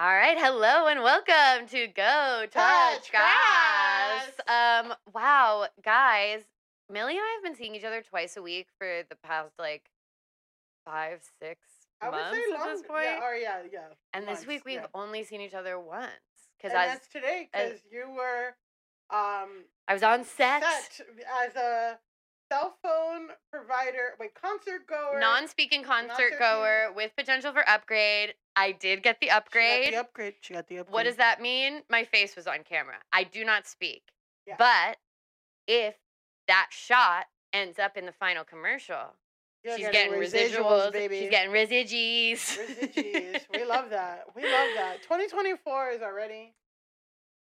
All right, hello and welcome to Go Touch, Touch Grass. Grass. Um, wow, guys, Milly and I have been seeing each other twice a week for the past like five, six I would months say at long. this point. Yeah, or yeah, yeah. and this week we've yeah. only seen each other once because that's today because you were um I was on set, set as a cell phone provider. Wait, concert goer. non-speaking concert Non-speaking- goer with potential for upgrade. I did get the She got upgrade. the upgrade. She got the upgrade. What does that mean? My face was on camera. I do not speak. Yeah. But if that shot ends up in the final commercial, You're she's getting residuals, baby. She's getting residues. Residues. we love that. We love that. 2024 is already.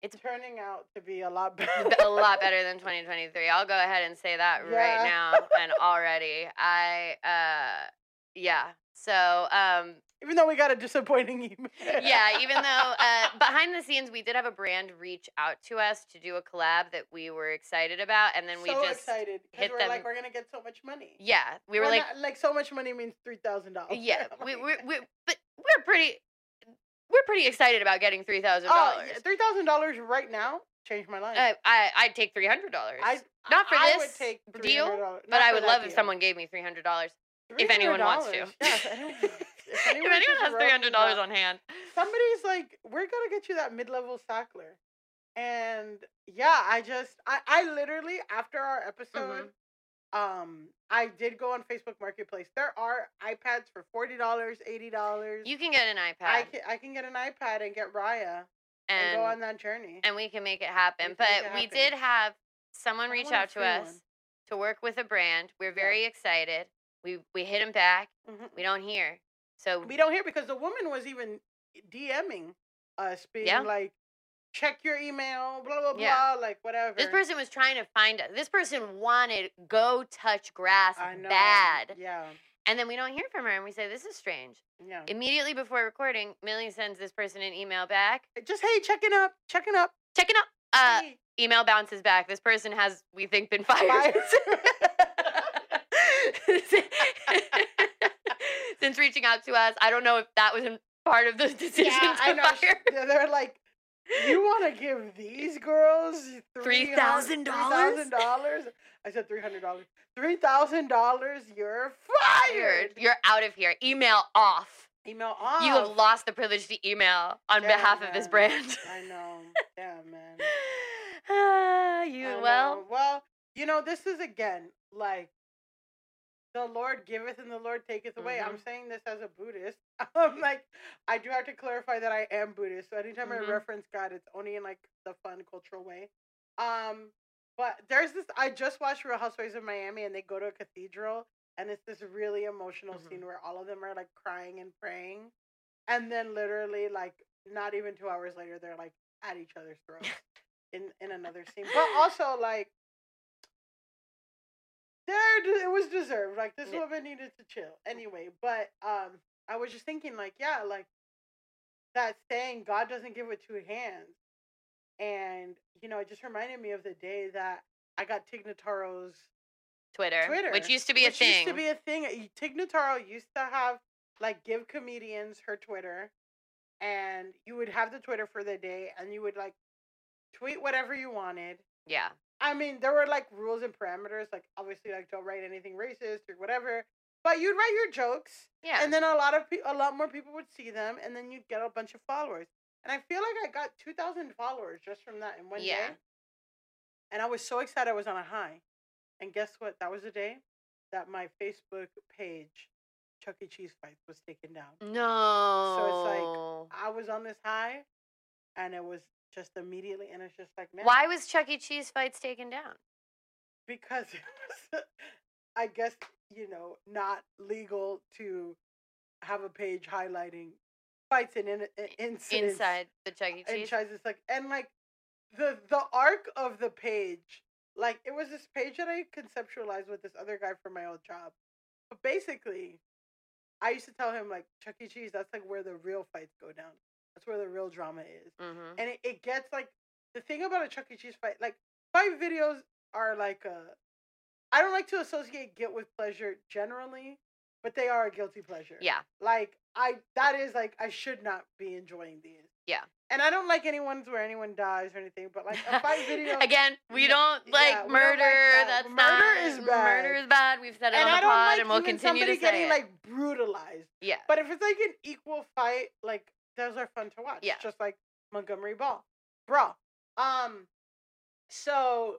It's- turning out to be a lot better. a lot better than 2023. I'll go ahead and say that Yeah. right now and already. I uh yeah. So um Even though we got a disappointing email. yeah, even though uh, behind the scenes we did have a brand reach out to us to do a collab that we were excited about, and then we so just excited hit we're them- like we're gonna get so much money. yeah we were Well, like not- like so much money means three thousand dollars. yeah we we we but we're pretty we're pretty excited about getting three thousand dollars. three thousand dollars right now changed my life. I I I'd take three hundred dollars. I not for I this would take deal, but I would love if someone gave me three hundred dollars. If anyone wants to. $300. Yeah, if anyone, If anyone anyone has three hundred dollars on hand, somebody's like, we're gonna get you that mid-level sackler, and yeah, I just, I, I literally after our episode, Mm-hmm. um, I did go on Facebook Marketplace. There are iPads for forty dollars, eighty dollars. you can get an iPad I can, I can get an iPad and get Raya and, and go on that journey. and we can make it happen. can But it we did have someone reach out to us one. to work with a brand. We're Yeah. very excited. We we hit him back. Mhm. We don't hear. So we don't hear because the woman was even DMing us, being Yeah. like, check your email, blah blah blah, like whatever. this person was trying to find us. This person wanted go touch grass bad. Yeah, And then we don't hear from her and we say, This is strange. yeah. Immediately before recording, Milly sends this person an email back. Just hey, checking up, checking up. Checking up. Uh Hey. email bounces back. This person has, we think, been fired. Since reaching out to us, I don't know if that was part of the decision yeah, to I know. fire. They're- like, you want to give these girls $3,000? Three thousand dollars? I said three hundred dollars. Three thousand dollars. You're Fired. You're out of here. Email off. Email off. You have lost the privilege to email on Damn, behalf of this brand. I know. Damn man. Ah, you I well. know. well, you know, this is again like the Lord giveth and the Lord taketh away. I'm Mhm. saying this as a Buddhist. I'm like, I do have to clarify that I am Buddhist. So anytime Mhm. I reference God, it's only in like the fun cultural way. Um, but there's this. I just watched Real Housewives of Miami, and they go to a cathedral, and it's this really emotional Mhm. scene where all of them are like crying and praying, and then literally like not even two hours later, they're like at each other's throats in in another scene. But also like there it was deserved. Like this Yeah. woman needed to chill. Anyway, but um I was just thinking like, yeah, like that saying God doesn't give with two hands. And, you know, it just reminded me of the day that I got Tig Notaro's Twitter, Twitter. which used to be a thing. Used to be a thing. Y- Tig Notaro used to have like give comedians her Twitter, and you would have the Twitter for the day, and you would like tweet whatever you wanted. yeah. I mean, there were like rules and parameters, like obviously like don't write anything racist or whatever. But you'd write your jokes, Yeah. and then a lot of pe- a lot more people would see them, and then you'd get a bunch of followers. And I feel like I got two thousand followers just from that in one Yeah. day. And I was so excited I was on a high. And guess what? That was the day that my Facebook page, Chuck E. Cheese fights, was taken down. no. So it's like I was on this high, and it was just immediately, and it's just like, man, Why was Chuck E. Cheese fights taken down? Because it was, I guess, you know, not legal to have a page highlighting fights and in, in, incidents Inside the Chuck E. Cheese. it's like and like the the arc of the page like it was this page that i conceptualized with this other guy from my old job but basically i used to tell him like chuck e cheese that's like where the real fights go down that's where the real drama is mm-hmm. and it, it gets like the thing about a chuck e cheese fight like fight videos are like a i don't like to associate guilt with pleasure generally but they are a guilty pleasure. Yeah. Like I that is like I should not be enjoying these. Yeah. And I don't like any ones where anyone dies or anything, but like a fight video Again, we don't like yeah, we don't murder. like that. That's Murder not, is bad. Murder is bad. We've said it and on I don't pod, like and we'll continue somebody to say getting it. like brutalized. yeah. But if it's like an equal fight, like those are fun to watch. Yeah. Just like Montgomery Ball. Brawl. Um so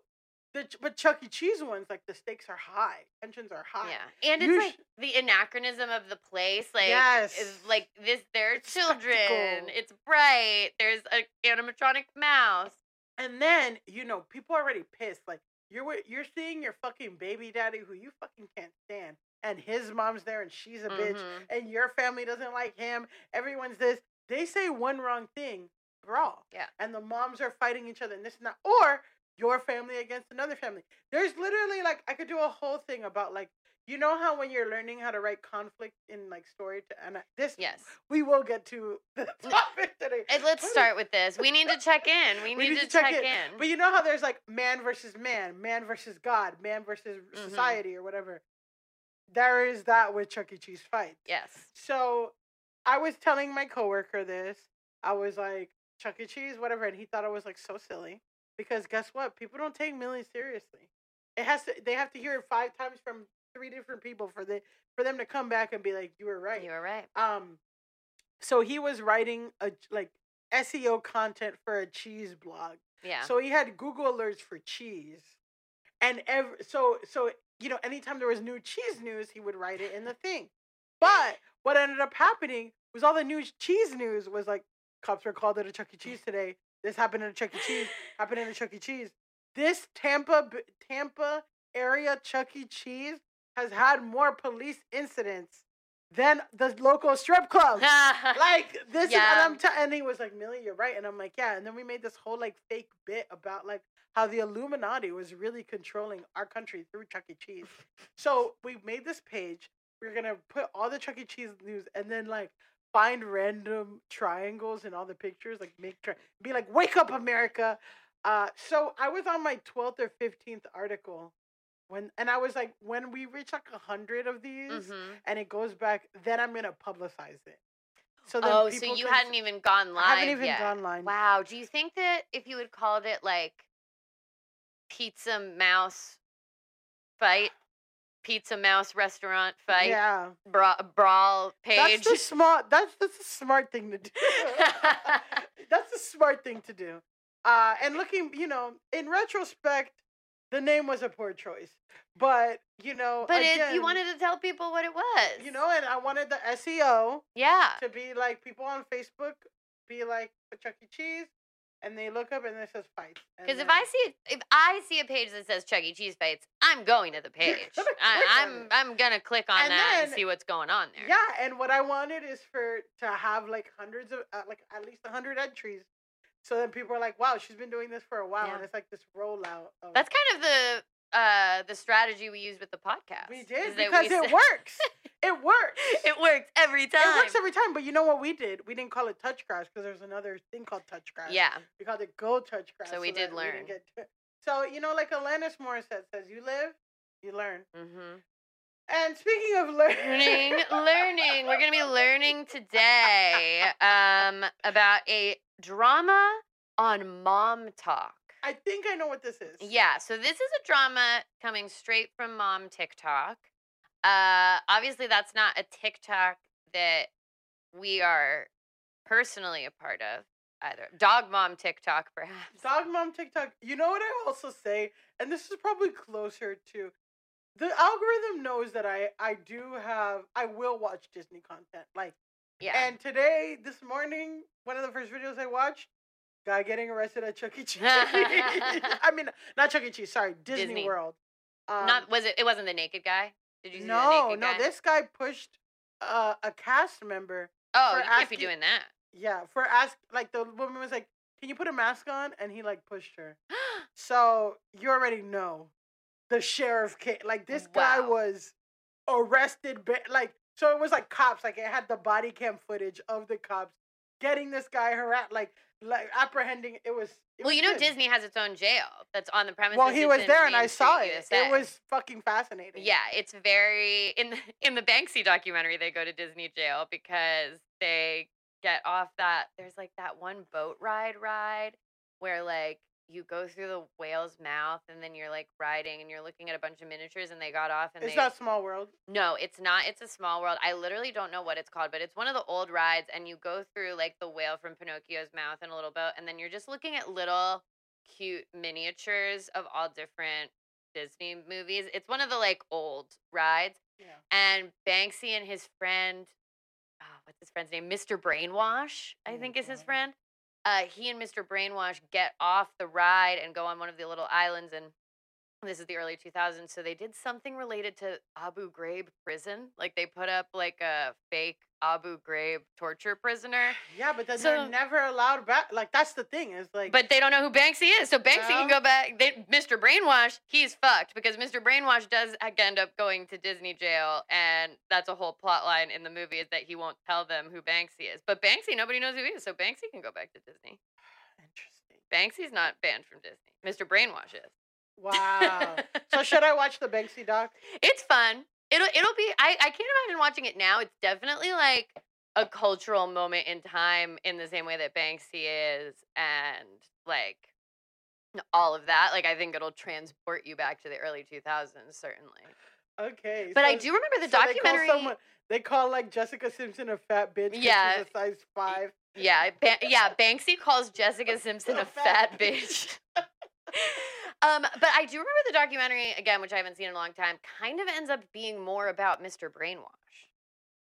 the but Chuck E. Cheese ones, like the stakes are high. Tensions are high. Yeah, and it's You like the anachronism of the place. Like, Yes. is like this. There are It's children. spectacle. It's bright. There's an animatronic mouse. And then, you know, people are already pissed. Like you're you're seeing your fucking baby daddy who you fucking can't stand. And his mom's there and she's a bitch. Mhm. And your family doesn't like him. Everyone's this. They say one wrong thing, brawl. Yeah. And the moms are fighting each other and this and that. Or your family against another family. There's literally like I could do a whole thing about like you know how when you're learning how to write conflict in like story to, and this Yes. we will get to the topic today. And let's start with this. We need to check in. We need, to, check, in. But you know how there's like man versus man, man versus God, man versus Mhm. society or whatever. There is that with Chuck E. Cheese fight. yes. So I was telling my coworker this. I was like, Chuck E. Cheese, whatever, and he thought I was like so silly. Because guess what? People don't take Milly seriously. It has to they have to hear it five times from three different people for the for them to come back and be like, You were right. You were right. Um, so he was writing a like SEO content for a cheese blog. Yeah. So he had Google alerts for cheese, and ev- so so you know anytime there was new cheese news, he would write it in the thing. But what ended up happening was all the new cheese news was like cops were called at a Chuck E. Cheese today. This happened at a Chuck E. Cheese. happened at a Chuck E. Cheese. This Tampa Tampa area Chuck E. Cheese has had more police incidents than the local strip club. like this is, Yeah. and I'm t- and he was like, Milly, you're right, and I'm like, yeah. And then we made this whole like fake bit about like how the Illuminati was really controlling our country through Chuck E. Cheese. so we made this page. We're gonna put all the Chuck E. Cheese news, and then like find random triangles in all the pictures, like make tri- be like, wake up, America. Uh, so I was on my 12th or 15th article when, and I was like, when we reach like a hundred of these, Mhm. and it goes back, then I'm gonna publicize it. So then Oh, so you can hadn't even gone live I haven't even yet. gone live. Wow. Do you think that if you had called it like pizza mouse fight, pizza mouse restaurant fight, Yeah, bra- brawl page? that's the smart. That's that's a smart thing to do. that's a smart thing to do. Uh, and looking, you know, in retrospect, the name was a poor choice. But you know, but it, you wanted to tell people what it was. you know, and I wanted the SEO Yeah. to be like people on Facebook be like a Chuck E. Cheese, and they look up and it says fights. Because if I see if I see a page that says Chuck E. Cheese fights, I'm going to the page. I, on I'm. I'm gonna click on And that and see what's going on there. Yeah, and what I wanted is for to have like hundreds of uh, like at least hundred entries, so then people are like, "Wow, she's been doing this for a while," Yeah. and it's like this rollout. Of, That's kind of the uh the strategy we used with the podcast. we did because we it say- works. it works. it works every time. It works every time. But you know what we did? We didn't call it touch grass because there's another thing called touch grass. yeah. we called it go touch grass. So we did learn. didn't get so you know, like Alanis Morissette says, "You live, you learn." Mm-hmm. And speaking of learning, Learning, learning. We're gonna be learning today um about a drama on MomTok. I think I know what this is. Yeah, so this is a drama coming straight from Mom TikTok. Uh obviously that's not a TikTok that we are personally a part of either. Dog Mom TikTok perhaps. Dog mom TikTok. You know what I also say, and this is probably closer to the algorithm knows that I I do have I will watch Disney content. Like Yeah. and today this morning one of the first videos I watched guy getting arrested at Chuck E. Cheese. I mean not Chuck E. Cheese. Sorry, Disney, Disney. World. Um, not was it it wasn't the naked guy? Did you see the no no guy? this guy pushed uh, a cast member. Oh, for you can't be doing that. Yeah, for ask like the woman was like, "Can you put a mask on?" And he like pushed her. So you already know the sheriff came. Like this guy was arrested. Like so, it was like cops. Like it had the body cam footage of the cops getting this guy harassed, like like apprehending. It was. It well, was you know good. Disney has its own jail that's on the premises. Well, he was there and I saw it. USA. It was fucking fascinating. Yeah, it's very in the, in the Banksy documentary. They go to Disney jail because they get off that. There's like that one boat ride ride where like you go through the whale's mouth and then you're like riding and you're looking at a bunch of miniatures and they got off and It's they not Small World. no, it's not. It's a small world. I literally don't know what it's called, but it's one of the old rides, and you go through like the whale from Pinocchio's mouth in a little boat, and then you're just looking at little cute miniatures of all different Disney movies. It's one of the like old rides, Yeah. and Banksy and his friend, oh, what's his friend's name? Mr. Brainwash, I Oh, think is his friend. Uh, he and Mr. Brainwash get off the ride and go on one of the little islands and this is the early 2000s so they did something related to abu ghraib prison like they put up like a fake abu ghraib torture prisoner Yeah, but then So- they're never allowed back. Like that's the thing. Is like. but they don't know who banksy is so banksy can go back they, mr brainwash he's fucked because mr brainwash does end up going to disney jail and that's a whole plot line in the movie is that he won't tell them who banksy is but banksy nobody knows who he is so banksy can go back to disney Interesting. banksy's not banned from disney mr brainwash is Wow. so should I watch the Banksy doc? It's fun. It'll it'll be I, I can't imagine watching it now. It's definitely like a cultural moment in time in the same way that Banksy is and like all of that. Like I think it'll transport you back to the early 2000s certainly. Okay. But I do remember the so they call documentary. someone- They call like Jessica Simpson a fat bitch. Yeah. She's a size five. Yeah, ba- yeah, Banksy calls Jessica Simpson A a fat fat bitch. um, but I do remember the documentary again, which I haven't seen in a long time. Kind of ends up being more about Mr. Brainwash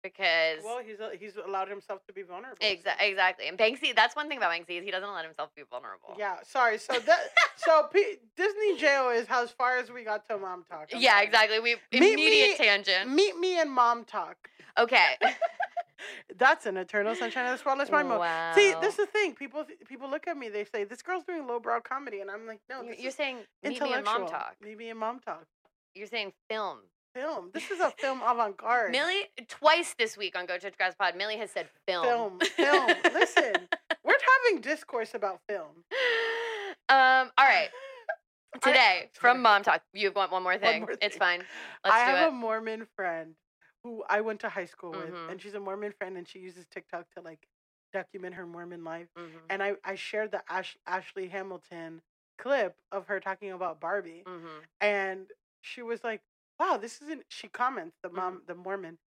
because Well, he's a, he's allowed himself to be vulnerable. Exactly, exactly. And Banksy, that's one thing about Banksy is he doesn't let himself be vulnerable. Yeah. Sorry. So that so P- Disney jail is how as far as we got to mom talk. I'm Yeah, sorry. exactly. We Meet immediate me- tangent. Meet me in mom talk. Okay. That's an eternal sunshine of the spotless mind mode. See, this is the thing. People people look at me. They say this girl's doing lowbrow comedy, and I'm like, no, You're, this you're is saying me intellectual. in mom talk. Me in mom talk. You're saying film. Film. This is a film avant garde. Milly twice this week on Go Touch Grass Pod. Milly has said film. Film. Film. Listen, we're having discourse about film. um. All right. Today from. MomTok, you want one more thing. more It's fine. Let's I do have it. a Mormon friend who I went to high school with, Mhm. and she's a Mormon friend, and she uses TikTok to like document her Mormon life. Mhm, And I I shared the Ash, Ashley Hamilton clip of her talking about Barbie, mhm. and she was like, "Wow, this isn't." She comments the Mm-hmm. mom, the Mormon.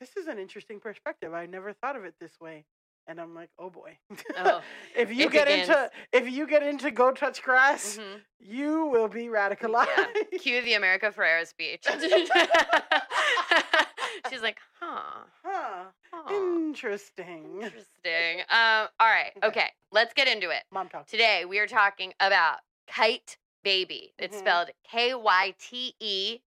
This is an interesting perspective. I never thought of it this way. And I'm like, oh boy. Oh, if you get begins. into if you get into go touch grass, Mhm. you will be radicalized. Yeah. Cue the America Ferrera speech. She's like, huh. huh. huh. Interesting. Interesting. Um, all right. Okay. Okay. Let's get into it. Mom talk. Today we are talking about Kyte Baby. It's Mhm. spelled K Y T E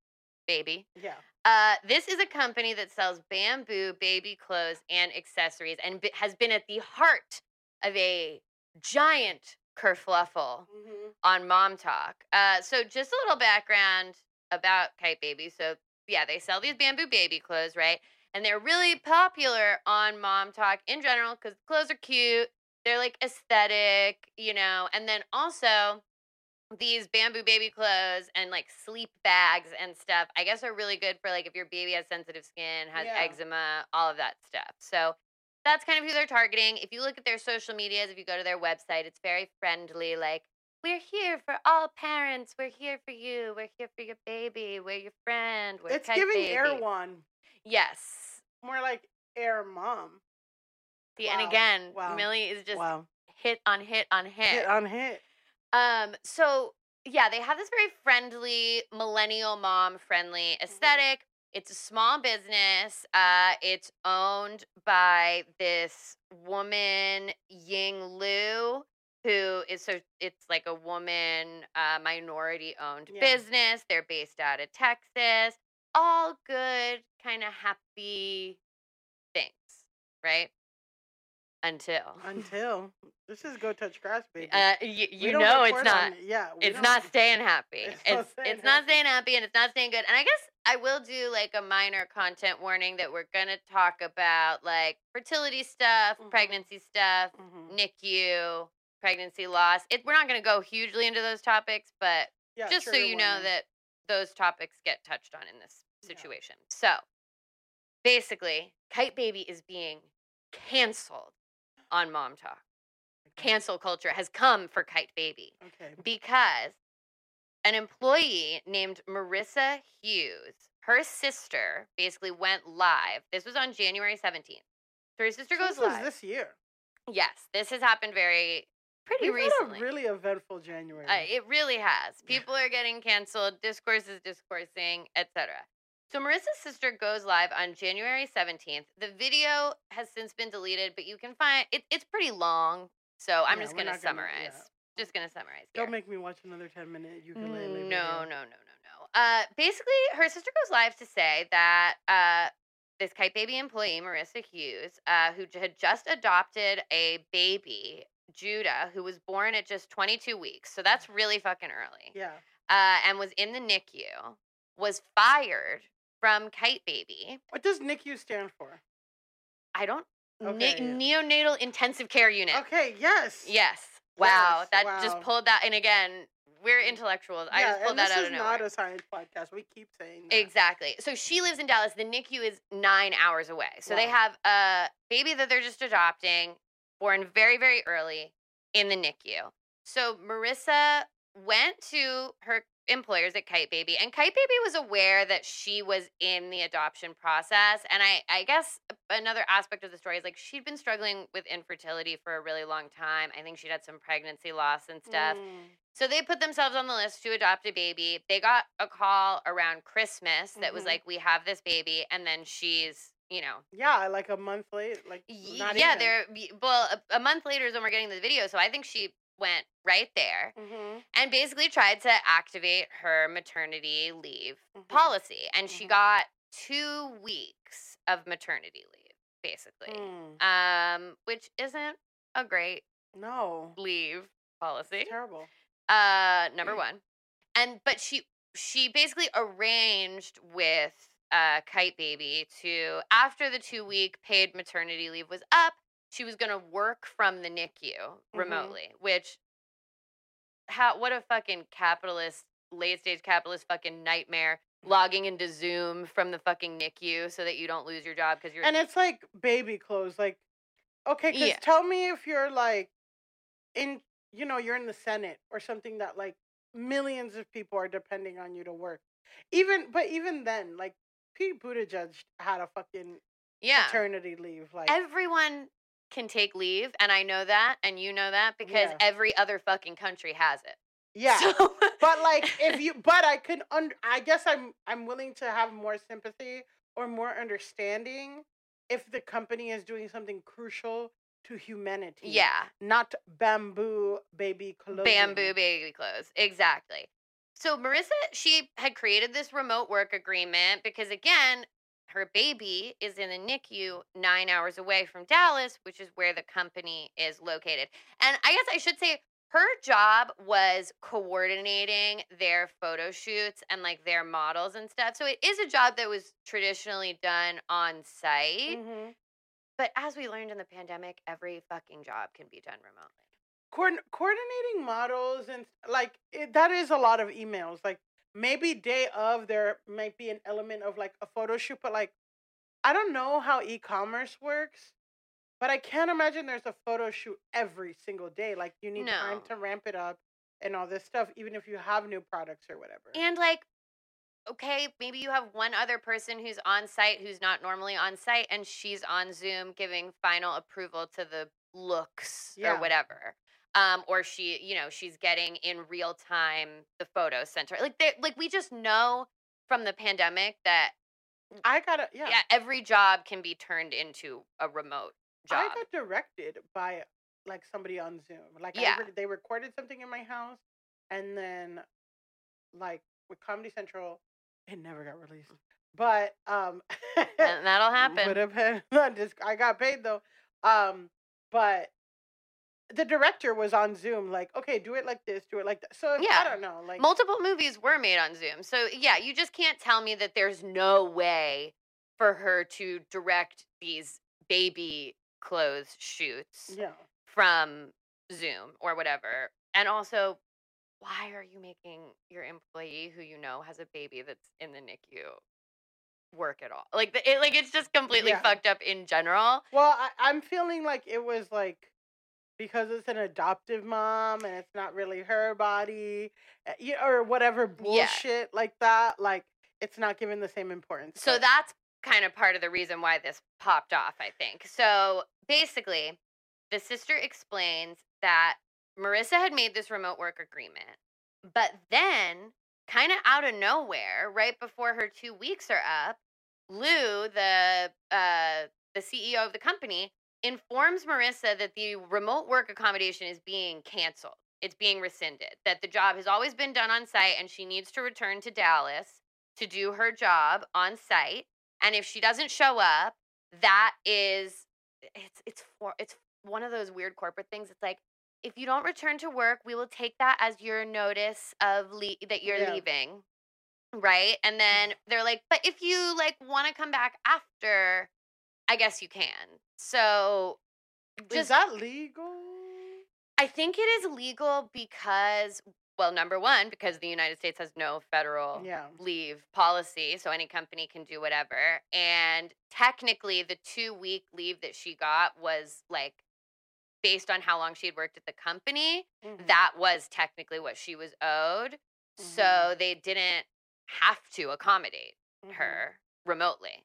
baby. Yeah. Uh, this is a company that sells bamboo baby clothes and accessories and b- has been at the heart of a giant kerfluffle Mm-hmm. on MomTok. Uh, so just a little background about Kyte Baby. So yeah, they sell these bamboo baby clothes, right? And they're really popular on MomTok in general because the clothes are cute. They're like aesthetic, you know. And then also these bamboo baby clothes and like sleep bags and stuff. I guess are really good for like if your baby has sensitive skin, has Yeah. eczema, all of that stuff. So that's kind of who they're targeting. If you look at their social medias, if you go to their website, it's very friendly. Like, we're here for all parents. We're here for you. We're here for your baby. We're your friend. We're It's giving baby. Erewhon. Yes. More like Air Mom. See, and again, Wow. Milly is just wow. hit on hit on hit. Hit on hit. Um, so yeah, they have this very friendly, millennial mom friendly Mm-hmm. aesthetic. It's a small business. Uh, it's owned by this woman, Ying Liu, who is so it's like a woman uh, minority owned Yeah. business. They're based out of Texas. All good, kind of happy things, right? until Until this is go touch grass, baby. uh, y- you know it's not. on- yeah, It's don't- not staying happy. It's It's not it's, staying not happy. staying happy and it's not staying good. And I guess I will do like a minor content warning that we're gonna talk about like fertility stuff, Mhm. pregnancy stuff, Mhm. NICU, pregnancy loss. It, we're not gonna go hugely into those topics, but Yeah, just so you know that those topics get touched on in this Yeah. situation. So basically, Kyte Baby is being canceled on MomTok. Cancel culture has come for Kyte Baby Okay. because an employee named Marissa Hughes, her sister, basically went live. This was on January 17th. So her sister goes this live. this year. Yes, this has happened very pretty We've recently. Had a really eventful January. Uh, it really has. People are getting canceled, discourse is discoursing, etc. So Marissa's sister goes live on January 17th. The video has since been deleted, but you can find it, it's pretty long. So I'm Yeah, just going to not gonna- summarize. yeah. Just going to summarize. Don't make me watch another ten minute ukulele. No, video. no, no, no, no. Uh, basically, her sister goes live to say that uh, this Kyte Baby employee, Marissa Hughes, uh, who had just adopted a baby, Judah, who was born at just 22 weeks. So that's really fucking early. Yeah. Uh, and was in the NICU, was fired from Kyte Baby. What does NICU stand for? I don't. Okay, yeah. Neonatal intensive care unit. Okay. Yes. Yes. Wow. Yes, that wow. just pulled that. And again, we're intellectuals. I Yeah, just pulled that this out is not a science podcast. We keep saying that. Exactly. So she lives in Dallas. The NICU is nine hours away. So they have a baby that they're just adopting, born very, very early in the NICU. So Marissa went to her employers at Kyte Baby, and Kyte Baby was aware that she was in the adoption process. And I, I guess another aspect of the story is like she'd been struggling with infertility for a really long time. I think she'd had some pregnancy loss and stuff. Mm. So they put themselves on the list to adopt a baby. They got a call around Christmas that was Mhm. like, "We have this baby," and then she's, you know, Yeah, like a month late. Like not yeah, even. they're well, a, a month later is when we're getting the video. So I think she went right there Mm-hmm. and basically tried to activate her maternity leave Mhm. policy, and she Mhm. got two weeks of maternity leave, basically, Mm. um, which isn't a great No. leave policy. It's terrible. uh number one and but she she basically arranged with uh kyte baby to after the two week paid maternity leave was up she was going to work from the nicu remotely which how what a fucking capitalist late stage capitalist fucking nightmare logging into zoom from the fucking nicu so that you don't lose your job because you're And it's like baby clothes. Like, okay, because Yeah. tell me if you're like in, you know, you're in the Senate or something that like millions of people are depending on you to work. Even, but even then, like Pete Buttigieg had a fucking yeah maternity leave. Like, everyone can take leave and i know that and you know that because Yeah. every other fucking country has it yeah. So- but like if you but i could un- i guess i'm i'm willing to have more sympathy or more understanding if the company is doing something crucial to humanity yeah not bamboo baby clothes. bamboo baby clothes exactly so marissa she had created this remote work agreement because again her baby is in the nicu nine hours away from dallas which is where the company is located. And i guess i should say her job was coordinating their photo shoots and like their models and stuff. So it is a job that was traditionally done on site. Mhm. but as we learned in the pandemic every fucking job can be done remotely Coordin- coordinating models and like it, that is a lot of emails like maybe day of there might be an element of like a photo shoot but like i don't know how e-commerce works but i can't imagine there's a photo shoot every single day like you need time to ramp it up and all this stuff even if you have new products or whatever And like, okay, maybe you have one other person who's on site who's not normally on site and she's on Zoom giving final approval to the looks Yeah. or whatever. Um, or she, you know, she's getting in real time the photos sent to her. Like, they- like we just know from the pandemic that i gotta yeah, yeah. every job can be turned into a remote job. i got directed by like somebody on zoom like Yeah. re- they recorded something in my house and then like with comedy central it never got released but um and that'll happen. Would have been. I got paid though. Um, but the director was on Zoom, like, okay, do it like this, do it like that. So Yeah. I don't know, like, Multiple movies were made on Zoom. So yeah, you just can't tell me that there's no way for her to direct these baby clothes shoots yeah, from Zoom or whatever. And also, why are you making your employee who you know has a baby that's in the NICU work at all? Like the, it, like it's just completely Yeah. fucked up in general. Well, I, I'm feeling like it was like because it's an adoptive mom and it's not really her body, uh, or whatever Yeah. bullshit like that. Like it's not given the same importance. So that's kind of part of the reason why this popped off, I think. So basically, the sister explains that Marissa had made this remote work agreement, but then, kind of out of nowhere, right before her two weeks are up, Liu, the uh, the CEO of the company, informs Marissa that the remote work accommodation is being canceled. It's being rescinded. That the job has always been done on site, and she needs to return to Dallas to do her job on site. And if she doesn't show up, that is it's it's for it's one of those weird corporate things. It's like if you don't return to work, we will take that as your notice of le- that you're Yeah. leaving. Right? And mm-hmm. then they're like, "But if you like want to come back after, I guess you can." So is that legal? I think it is legal because well, number 1, because the United States has no federal Yeah. leave policy, so any company can do whatever. And technically, the two week leave that she got was like based on how long she had worked at the company. Mhm. That was technically what she was owed. So Mhm. they didn't have to accommodate Mhm. her remotely.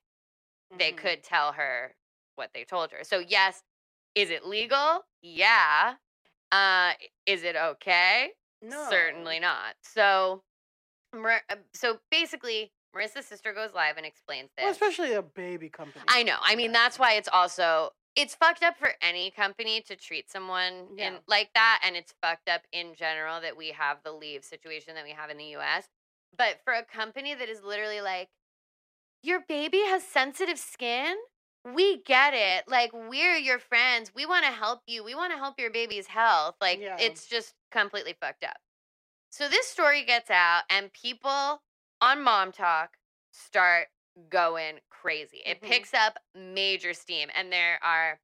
They Mhm. could tell her what they told her. So, yes, is it legal? Yeah. Uh, is it okay? No. Certainly not. So, Mar- uh, so basically, Marissa's sister goes live and explains this. Well, especially a baby company. I know. I mean, that's why it's also it's fucked up for any company to treat someone Yeah. in like that, and it's fucked up in general that we have the leave situation that we have in the U.S. But for a company that is literally like, your baby has sensitive skin. We get it. Like we're your friends. We want to help you. We want to help your baby's health. Like Yeah. it's just completely fucked up. So this story gets out, and people on MomTok start going crazy. It Mhm. picks up major steam, and there are,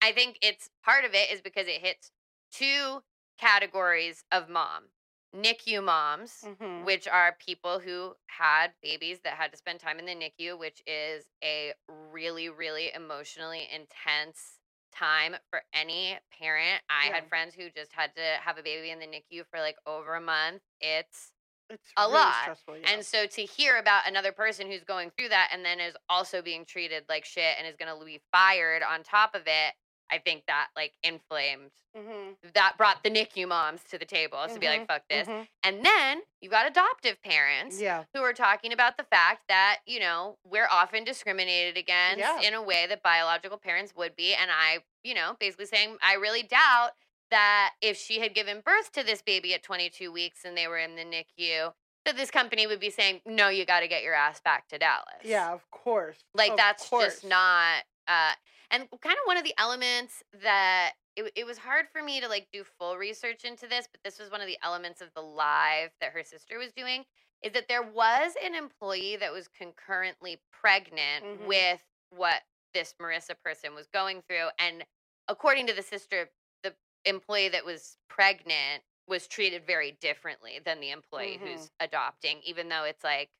I think it's part of it is because it hits two categories of mom NICU moms, Mhm. which are people who had babies that had to spend time in the NICU, which is a really, really emotionally intense time for any parent. I Yeah. had friends who just had to have a baby in the NICU for like over a month. It's It's a really lot. Yeah. and so to hear about another person who's going through that and then is also being treated like shit and is going to be fired on top of it, I think that like inflamed Mhm. that brought the NICU moms to the table to be like, Mhm, fuck this. mhm. And then you've got adoptive parents Yeah. who are talking about the fact that, you know, we're often discriminated against Yeah. in a way that biological parents would be. And I, you know, basically saying, I really doubt that if she had given birth to this baby at 22 weeks and they were in the NICU, that this company would be saying, no, you got to get your ass back to Dallas. Yeah, of course. Like Of that's course. just not uh and kind of one of the elements that it, it was hard for me to like do full research into this, but this was one of the elements of the live that her sister was doing is that there was an employee that was concurrently pregnant Mhm. with what this Marissa person was going through and according to the sister the employee that was pregnant was treated very differently than the employee who's adopting even though it's like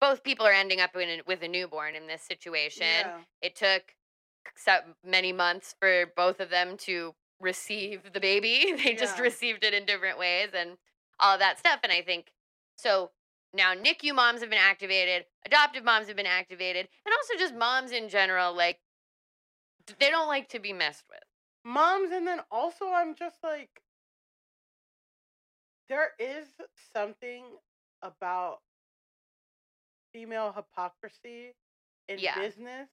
both people are ending up in a, with a newborn in this situation. Yeah. It took many months for both of them to receive the baby. They just received it in different ways and all of that stuff. And I think so. Now NICU moms have been activated, adoptive moms have been activated, and also just moms in general. Like they don't like to be messed with. moms and then also i'm just like there is something about female hypocrisy in Yeah. business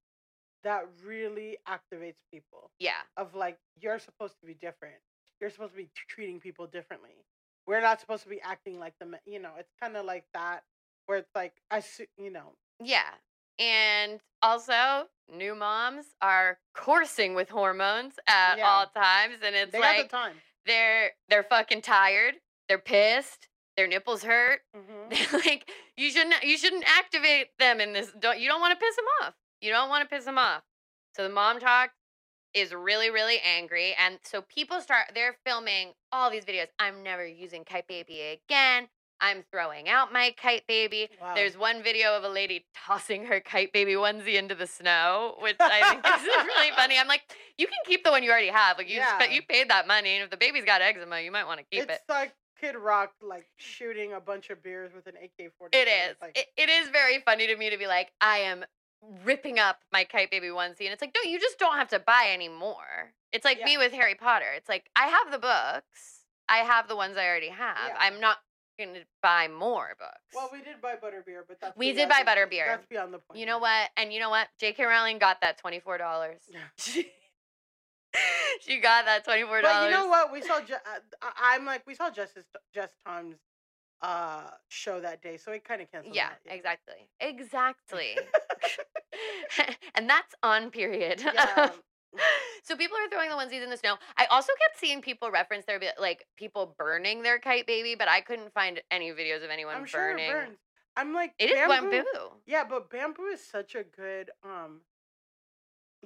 that really activates people Yeah, of like you're supposed to be different you're supposed to be treating people differently we're not supposed to be acting like the you know it's kind of like that where it's like i su- you know yeah. And also, new moms are coursing with hormones at Yeah. all times, and it's They like the time. they're they're fucking tired, they're pissed, their nipples hurt. Mm-hmm. like you shouldn't you shouldn't activate them in this. Don't you don't want to piss them off. You don't want to piss them off. So the momtok is really really angry, and so people start they're filming all these videos. I'm never using Kyte Baby again. I'm throwing out my Kyte Baby. Wow. There's one video of a lady tossing her Kyte Baby onesie into the snow, which I think is really funny. I'm like, you can keep the one you already have. Like you Yeah. spe- you paid that money, and if the baby's got eczema, you might want to keep it's it. It's like Kid Rock like shooting a bunch of beers with an AK-47. It is. Like, It, it is very funny to me to be like, I am ripping up my Kyte Baby onesie, and it's like, no, you just don't have to buy anymore. It's like me with Harry Potter. It's like I have the books. I have the ones I already have. Yeah. I'm not to buy more books. well, we did buy butterbeer, but that's We did buy butterbeer. That's beyond the point. you know now. what? And you know what? J.K. Rowling got that twenty four dollars. Yeah. she, got that twenty four dollars. But you know what? We saw. Je- uh, I'm like, we saw Justice Jess Tom's uh show that day, so it kind of canceled. Yeah, that, exactly, exactly. and that's on period. Yeah. so people are throwing the onesies in the snow. I also kept seeing people reference their like people burning their kyte baby, but I couldn't find any videos of anyone I'm sure burning. it burns. I'm like, It is bamboo. Yeah, but bamboo is such a good um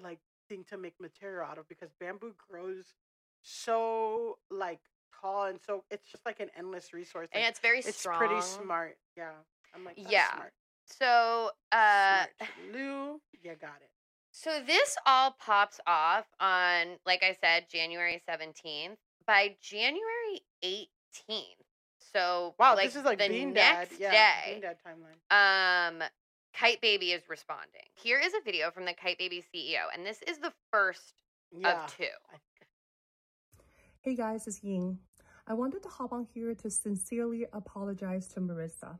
like thing to make material out of because bamboo grows so like tall and so it's just like an endless resource. and it's very smart. it's strong. pretty smart. Yeah. I'm like, Yeah. smart. So, uh. Lou, you got it. so this all pops off on, like I said, January seventeenth. By January eighteenth, so Wow, like this is like the Bean Dad. next Yeah, day, Bean Dad timeline. um kyte baby is responding here is a video from the kyte baby ceo and this is the first Yeah. of two Hey guys, it's Ying. I wanted to hop on here to sincerely apologize to Marissa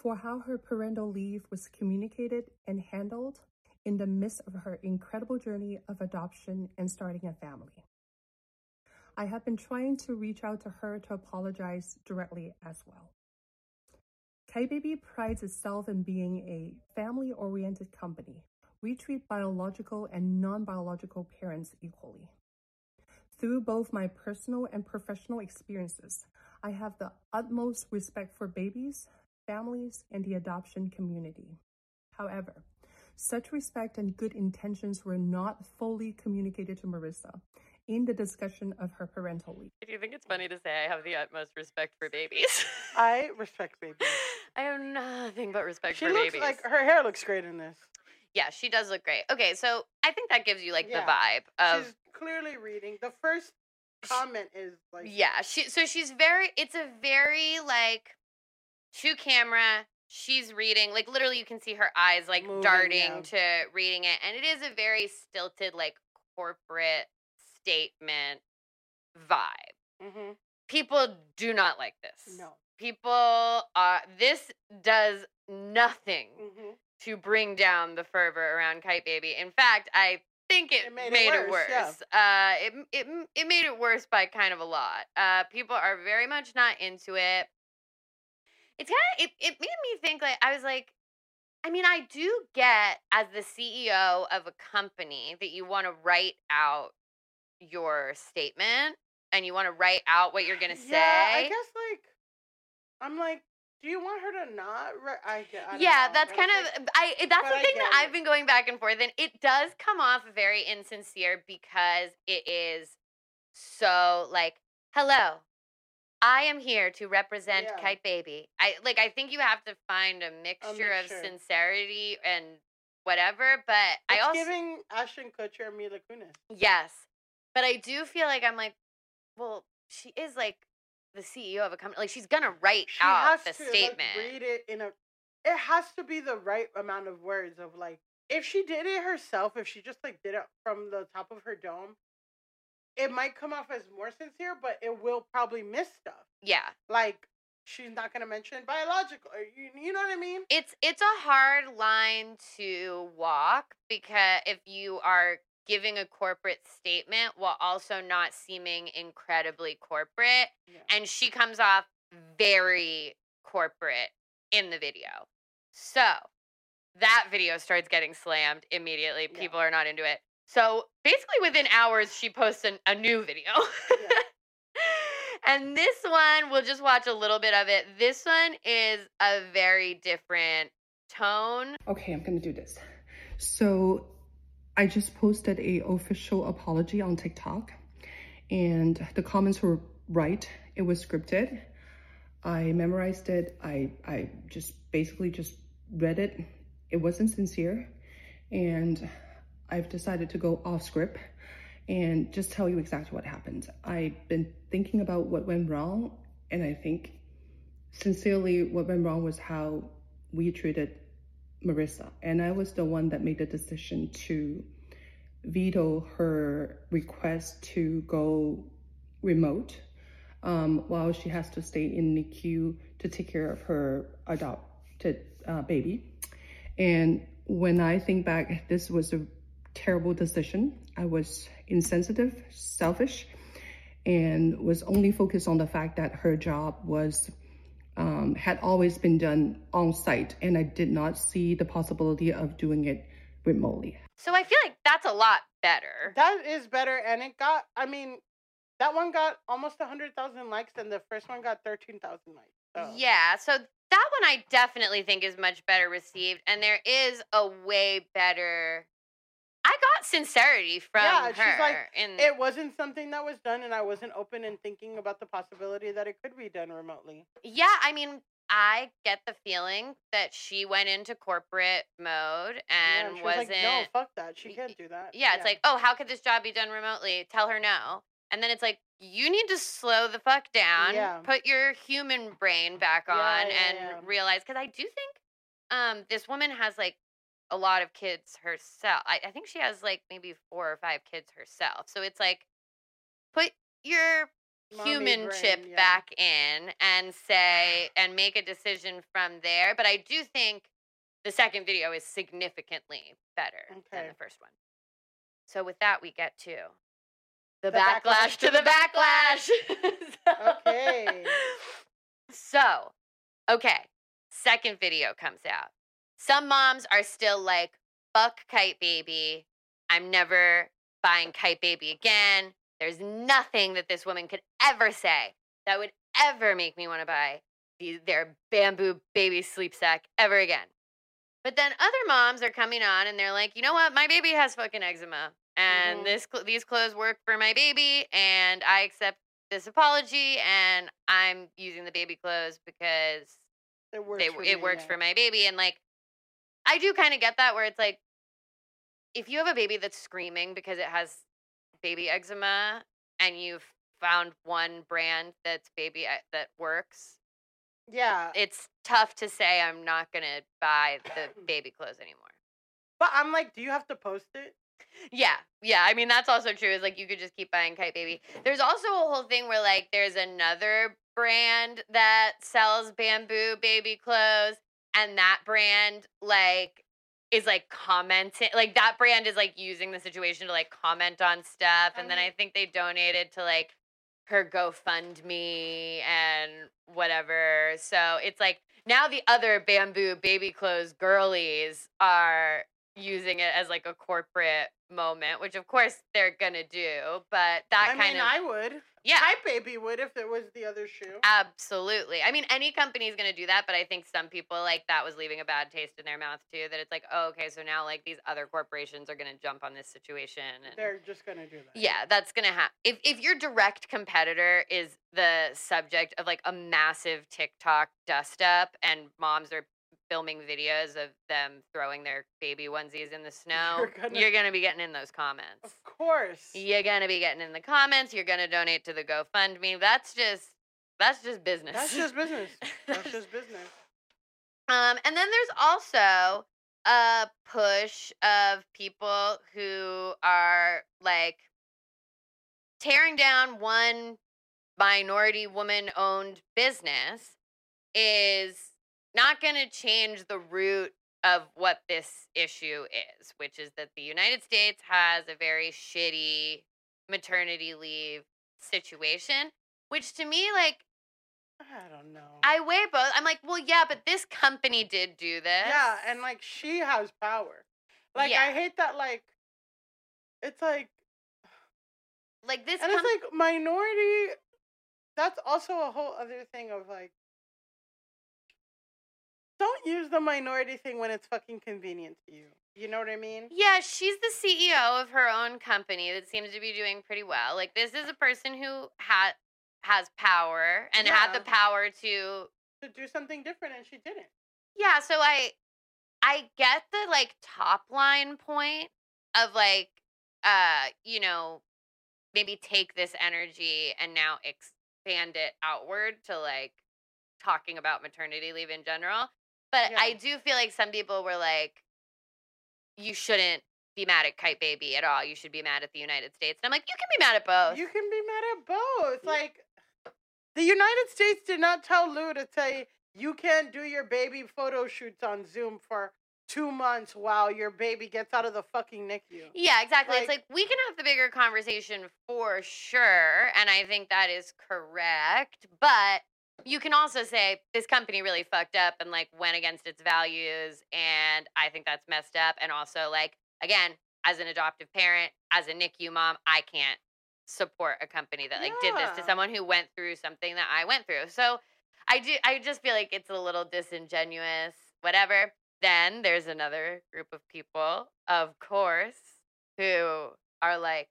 for how her parental leave was communicated and handled in the midst of her incredible journey of adoption and starting a family. I have been trying to reach out to her to apologize directly as well. Baby prides itself in being a family oriented company. We treat biological and non biological parents equally. Through both my personal and professional experiences, I have the utmost respect for babies, families, and the adoption community. However, such respect and good intentions were not fully communicated to Marissa in the discussion of her parental leave. do you think it's funny to say i have the utmost respect for babies I respect babies. i have nothing but respect She for looks babies like her hair looks great in this. yeah she does look great okay so i think that gives you like Yeah. the vibe of She's clearly reading. The first comment is like yeah she so she's very it's a very like to camera she's reading like literally you can see her eyes like Moving, darting yeah. to reading it and it is a very stilted like corporate statement vibe Mhm. people do not like this No. people are this does nothing hmm to bring down the fervor around kyte baby in fact i think it, It made made, it it worse, worse, yeah. uh it, it it made it worse by kind of a lot uh people are very much not into it it's kind of it, it made me think like i was like i mean i do get as the ceo of a company that you want to write out your statement and you want to write out what you're gonna say Yeah, I guess like I'm like, do you want her to not? Re- I, I yeah, know, that's kind of I. That's but the thing that I've been going back and forth, and it does come off very insincere because it is so like, hello, I am here to represent Yeah. Kyte Baby. I like. I think you have to find a mixture, mixture. of sincerity and whatever. But I It's also giving Ashton Kutcher and Mila Kunis. yes, but I do feel like I'm like, well, she is like the CEO of a company. Like she's gonna write She out has the to like, statement. read it in a. It has to be the right amount of words of like. If she did it herself, if she just like did it from the top of her dome, it might come off as more sincere, but it will probably miss stuff. yeah. Like she's not gonna mention biological. You, you know what I mean? it's it's a hard line to walk because if you are giving a corporate statement while also not seeming incredibly corporate Yeah. and she comes off very corporate in the video so that video starts getting slammed immediately. Yeah. People are not into it. So basically, within hours, she posts an, a new video. and this one, we'll just watch a little bit of it. This one is a very different tone. Okay, I'm gonna do this. So I just posted a official apology on TikTok and the comments were right. It was scripted. I memorized it. I, I just basically just read it. It wasn't sincere. And I've decided to go off script and just tell you exactly what happened. I've been thinking about what went wrong, and I think sincerely what went wrong was how we treated Marissa. And I was the one that made the decision to veto her request to go remote um, while she has to stay in NICU to take care of her adopted uh, baby. And when I think back, this was a terrible decision. I was insensitive, selfish, and was only focused on the fact that her job was um, had always been done on site, and I did not see the possibility of doing it remotely. So I feel like that's a lot better. That is better, and it got. I mean, that one got almost hundred thousand likes, and the first one got thirteen thousand likes. So. Yeah, so that one I definitely think is much better received, and there is a way better. I got sincerity from her. Yeah, her. she's like, in, It wasn't something that was done, and I wasn't open and thinking about the possibility that it could be done remotely. yeah, I mean, I get the feeling that she went into corporate mode and she was wasn't. like, "No, fuck that. She can't do that." yeah, it's like, oh, how could this job be done remotely? Tell her no. And then it's like, you need to slow the fuck down, Yeah. put your human brain back Yeah, on, yeah, and yeah. realize. Because I do think um, this woman has like a lot of kids herself. I, I think she has like maybe four or five kids herself. So it's like, put your Mommy human brain, chip yeah. back in and say, and make a decision from there. But I do think the second video is significantly better than the first one. So with that, we get to the, The backlash, backlash to the backlash. So- Okay. So, okay, second video comes out. Some moms are still like, fuck Kyte Baby. I'm never buying Kyte Baby again. There's nothing that this woman could ever say that would ever make me want to buy these, their bamboo baby sleep sack ever again. But then other moms are coming on and they're like, you know what? My baby has fucking eczema, and Mhm. this cl- these clothes work for my baby, and I accept this apology, and I'm using the baby clothes because It works. they, for it me, works yeah. for my baby, and like, I do kind of get that where it's like, if you have a baby that's screaming because it has baby eczema, and you've found one brand that's baby e- that works, Yeah, it's tough to say I'm not gonna buy the baby clothes anymore. but I'm like, do you have to post it? Yeah, yeah. I mean, that's also true. Is like you could just keep buying Kyte Baby. There's also a whole thing where like there's another brand that sells bamboo baby clothes, and that brand like is like commenting like that brand is like using the situation to like comment on stuff and then Um, i think they donated to like her gofundme and whatever so it's like now the other bamboo baby clothes girlies are using it as like a corporate moment which of course they're gonna do but that I kind mean, of I would. yeah My baby would if it was the other shoe. Absolutely. I mean, any company is to do that, but I think some people like that was leaving a bad taste in their mouth too. That it's like, oh, okay, so now like these other corporations are to jump on this situation. And They're just gonna do that. yeah, that's to happen. If if your direct competitor is the subject of like a massive TikTok dust up, and moms are filming videos of them throwing their baby onesies in the snow, You're gonna- you're going to be getting in those comments. Of course. You're gonna be getting in the comments. You're gonna donate to the GoFundMe. That's just that's just business. That's just business. That's just business. um, and then there's also a push of people who are like tearing down one minority woman owned business is not going to change the root of what this issue is, which is that the United States has a very shitty maternity leave situation, which to me, like, I don't know. I weigh both. I'm like, well, yeah, but this company did do this. Yeah, and like she has power. Like Yeah. I hate that. Like it's like, like this. and Com- it's like minority. That's also a whole other thing of like. Don't use the minority thing when it's fucking convenient to you. You know what I mean? yeah, she's the CEO of her own company that seems to be doing pretty well. Like this is a person who had has power and had the power to To do something different, and she didn't. Yeah, so I I get the like top line point of like uh, you know, maybe take this energy and now expand it outward to like talking about maternity leave in general. But I do feel like some people were like you shouldn't be mad at Kyte Baby at all. You should be mad at the United States. And I'm like, you can be mad at both. You can be mad at both. Like, the United States did not tell Liu to say you can't do your baby photo shoots on Zoom for two months while your baby gets out of the fucking NICU. Yeah, exactly. it's Like- like we can have the bigger conversation for sure, and I think that is correct. But you can also say this company really fucked up and like went against its values, and I think that's messed up. And also, like again, as an adoptive parent, as a NICU mom, I can't support a company that like did this to someone who went through something that I went through. So I do I just feel like it's a little disingenuous, whatever. Then there's another group of people, of course, who are like,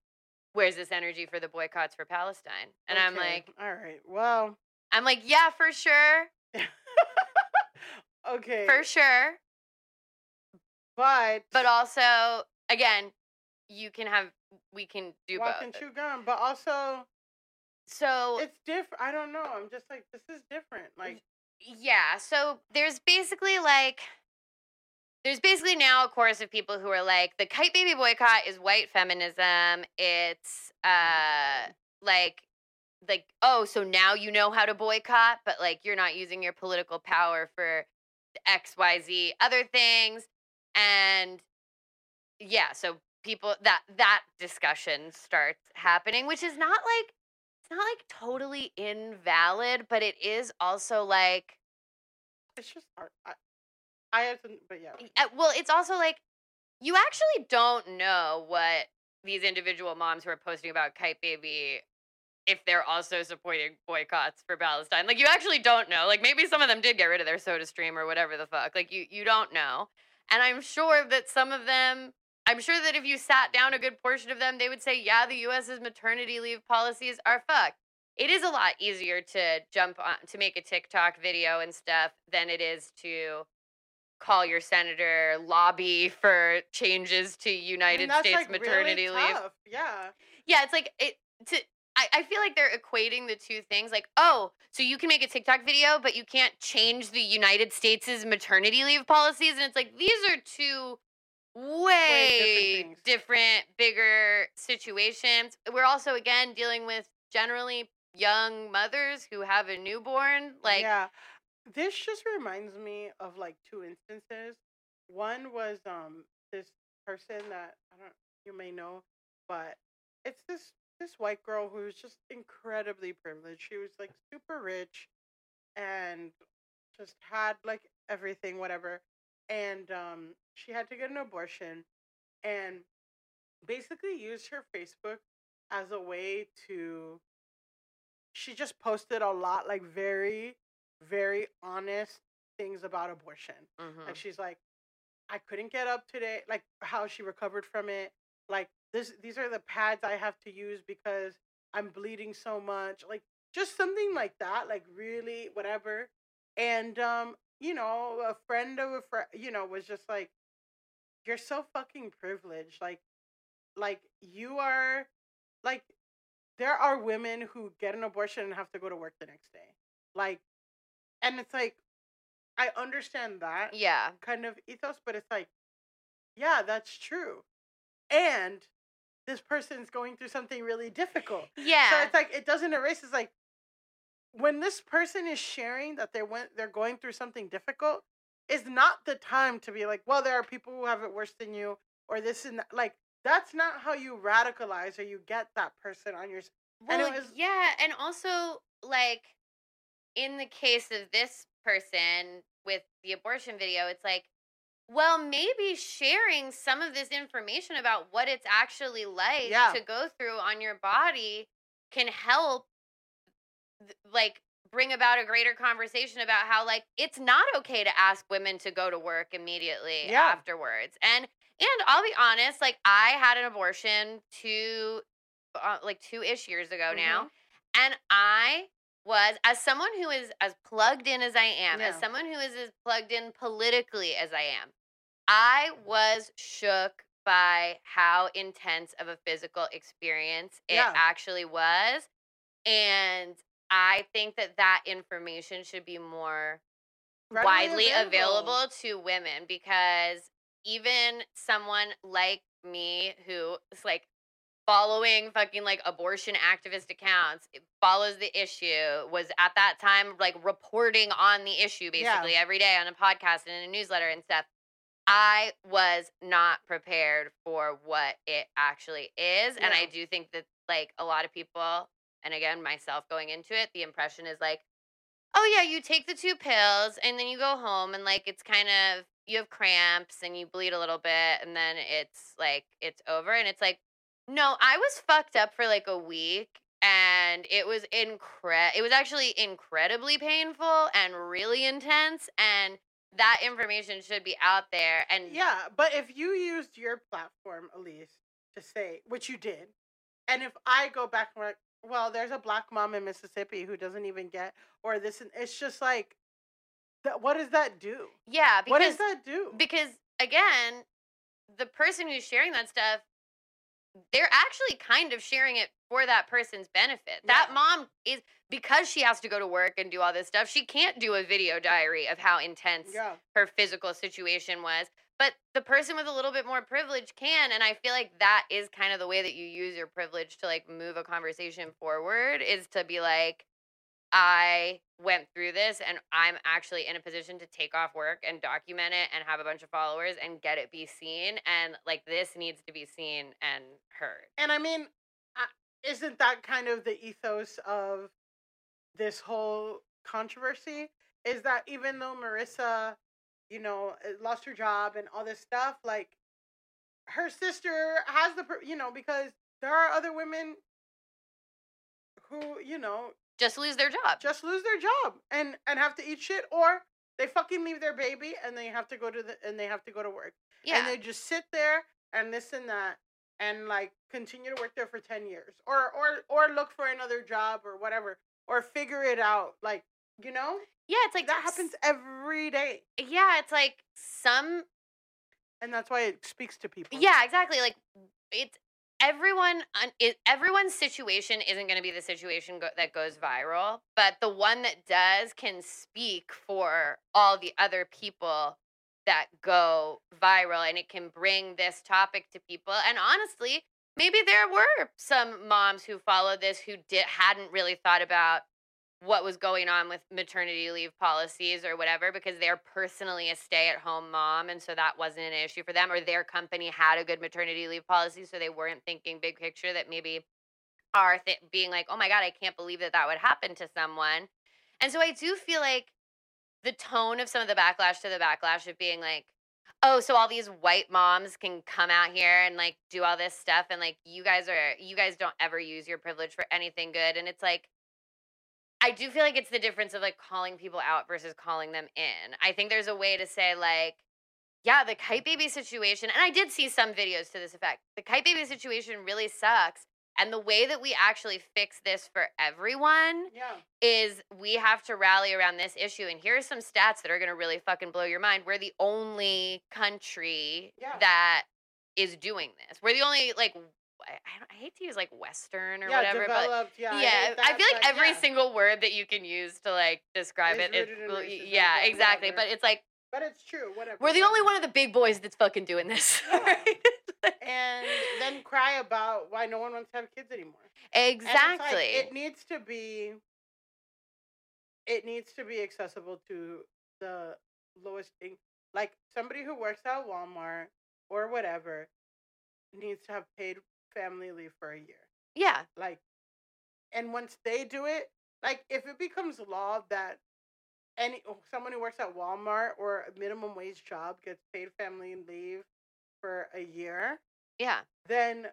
Where's this energy for the boycotts for Palestine? And I'm like, all right, well, I'm like, yeah, for sure. okay, For sure. but But also, again, you can have we can do walk both. and chew gum. But also, So it's different. I don't know. I'm just like, this is different. Like, Yeah, so there's basically like there's basically now a chorus of people who are like the kyte baby boycott is white feminism. It's uh like like oh, so now you know how to boycott, but like you're not using your political power for XYZ other things and yeah, so people that that discussion starts happening, which is not like it's not like totally invalid, but it is also like it's just hard. I, I have to, but yeah. uh, well, it's also like you actually don't know what these individual moms who are posting about Kyte Baby if they're also supporting boycotts for Palestine. Like you actually don't know. Like maybe some of them did get rid of their soda stream or whatever the fuck. Like you you don't know. And I'm sure that some of them I'm sure that if you sat down a good portion of them, they would say, "Yeah, the US's maternity leave policies are fucked." It is a lot easier to jump on to make a TikTok video and stuff than it is to call your senator, lobby for changes to United States like, really maternity leave. tough, Yeah. Yeah, it's like it to I, I feel like they're equating the two things like, oh, so you can make a TikTok video, but you can't change the United States' maternity leave policies. And it's like these are two way things. different, bigger situations. We're also again dealing with generally young mothers who have a newborn. Like yeah, this just reminds me of like two instances. One was um this person that I don't you may know, but it's this this white girl who was just incredibly privileged. She was like super rich and just had like everything, whatever. And um she had to get an abortion and basically used her Facebook as a way to she just posted a lot like very very honest things about abortion mhm. like she's like i couldn't get up today like how she recovered from it like this these are the pads i have to use because i'm bleeding so much like just something like that like really whatever. And um you know a friend of a friend you know was just like you're so fucking privileged like like you are like there are women who get an abortion and have to go to work the next day. Like and it's like i understand that yeah. kind of ethos but it's like yeah that's true. And this person's going through something really difficult Yeah. so it's like it doesn't erase it's like when this person is sharing that they went they're going through something difficult is not the time to be like well there are people who have it worse than you or this and that like that's not how you radicalize or you get that person on your and Well, it was- yeah, and also like in the case of this person with the abortion video, it's like, well, maybe sharing some of this information about what it's actually like Yeah. to go through on your body can help like bring about a greater conversation about how like it's not okay to ask women to go to work immediately Yeah. afterwards. And and I'll be honest, like I had an abortion two uh, like 2ish years ago now Mm-hmm. and I was as someone who is as plugged in as I am, as someone who is as plugged in politically as I am, I was shook by how intense of a physical experience it Yeah. actually was. And I think that that information should be more Readily widely available. to women because even someone like me who is like following fucking like abortion activist accounts it follows the issue was at that time like reporting on the issue Yeah. basically every day on a podcast and in a newsletter and stuff i was not prepared for what it actually is and i do think that like a lot of people and again myself going into it the impression is like oh yeah you take the two pills and then you go home and like it's kind of you have cramps and you bleed a little bit and then it's like it's over and it's like no i was fucked up for like a week and it was incre it was actually incredibly painful and really intense and that information should be out there and Yeah, but if you used your platform, Alise, to say which you did, and if I go back and like, well, there's a black mom in Mississippi who doesn't even get, or this, and it's just like, that. What does that do? yeah because what does that do? because again the person who's sharing that stuff they're actually kind of sharing it for that person's benefit that Yeah. mom is because she has to go to work and do all this stuff she can't do a video diary of how intense yeah, her physical situation was but the person with a little bit more privilege can and i feel like that is kind of the way that you use your privilege to like move a conversation forward is to be like i went through this and i'm actually in a position to take off work and document it and have a bunch of followers and get it be seen and like this needs to be seen and heard and I mean, isn't that kind of the ethos of this whole controversy? Is that even though Marissa, you know, uh, lost her job and all this stuff, like her sister has the, you know, because there are other women who, you know, just lose their job. Just lose their job and and have to eat shit, or they fucking leave their baby and they have to go to the and they have to go to work. Yeah. and they just sit there and this and that and like continue to work there for 10 years or or or look for another job or whatever or figure it out like you know? Yeah it's like that happens every day. Yeah it's like some and that's why it speaks to people. Yeah, exactly. Like it's everyone. everyone's situation isn't going to be the situation go- that goes viral, but the one that does can speak for all the other people that go viral, and it can bring this topic to people. And honestly, maybe there were some moms who followed this who hadn't really thought about what was going on with maternity leave policies or whatever because they're personally a stay-at-home mom and so that wasn't an issue for them or their company had a good maternity leave policy so they weren't thinking big picture that maybe are th- being like oh my god i can't believe that that would happen to someone. And so i do feel like the tone of some of the backlash to the backlash of being like oh so all these white moms can come out here and like do all this stuff and like you guys are you guys don't ever use your privilege for anything good. And it's like I do feel like it's the difference of like calling people out versus calling them in. I think there's a way to say like, yeah, the kyte baby situation, and I did see some videos to this effect. The kyte baby situation really sucks. And the way that we actually fix this for everyone yeah is we have to rally around this issue. And here are some stats that are going to really fucking blow your mind. We're the only country Yeah. that is doing this. We're the only, like, I, I hate to use like Western or yeah whattever, but developed yeah I yeah, I, feel like every yeah. single word that you can use to like describe Is it, it yeah, exactly. whatever. But it's like but it's true whatever we're the only one of the big boys that's fucking doing this. Yeah. right? and then cry about why no one wants to have kids anymore it's like, exactly. it needs to be it needs to be accessible to the lowest thing. Like somebody who works at Walmart or whatever needs to have paid family leave for a year. yeah, Like and once they do it, Like if it becomes law that any oh, someone who works at Walmart or a minimum wage job gets paid family leave for a year, Yeah. then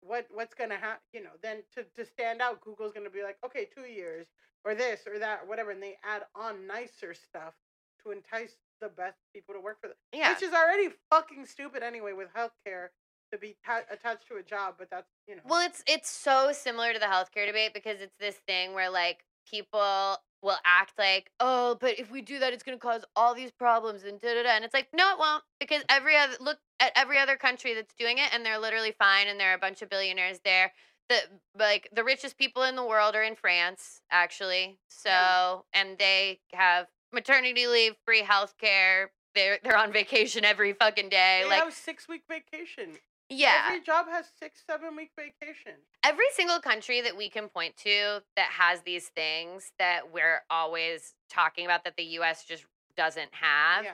what what's gonna happen? You know, then to to stand out, Google's gonna be like, okay, two years or this or that or whatever, and they add on nicer stuff to entice the best people to work for them, Yeah. which is already fucking stupid anyway with healthcare to be ta- attached to a job. But that's you know, Well, it's it's so similar to the healthcare debate because it's this thing where like people will act like, oh, but if we do that, it's going to cause all these problems and da da da. And it's like, no, it won't, because every other look at every other country that's doing it, and they're literally fine, and there are a bunch of billionaires there. The like the richest people in the world are in France, actually. So, and they have maternity leave, free healthcare. They're they're on vacation every fucking day. they like, have six week vacation. Yeah, Every job has six, seven week vacation. every single country that we can point to that has these things that we're always talking about that the US just doesn't have, yeah.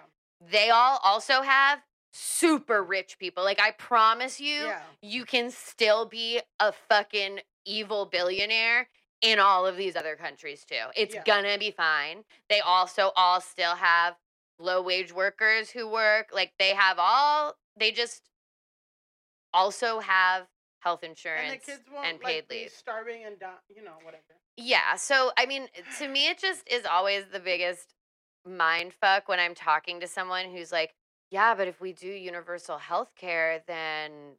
they all also have super rich people. Like I promise you, Yeah. you can still be a fucking evil billionaire in all of these other countries too. It's Yeah. gonna be fine. They also all still have low wage workers who work. Like they have all they just also have health insurance And the kids won't and like, paid be leave. starving and die, you know, whatever. Yeah. So I mean, to me, it just is always the biggest mind fuck when I'm talking to someone who's like, "Yeah, but if we do universal health care, then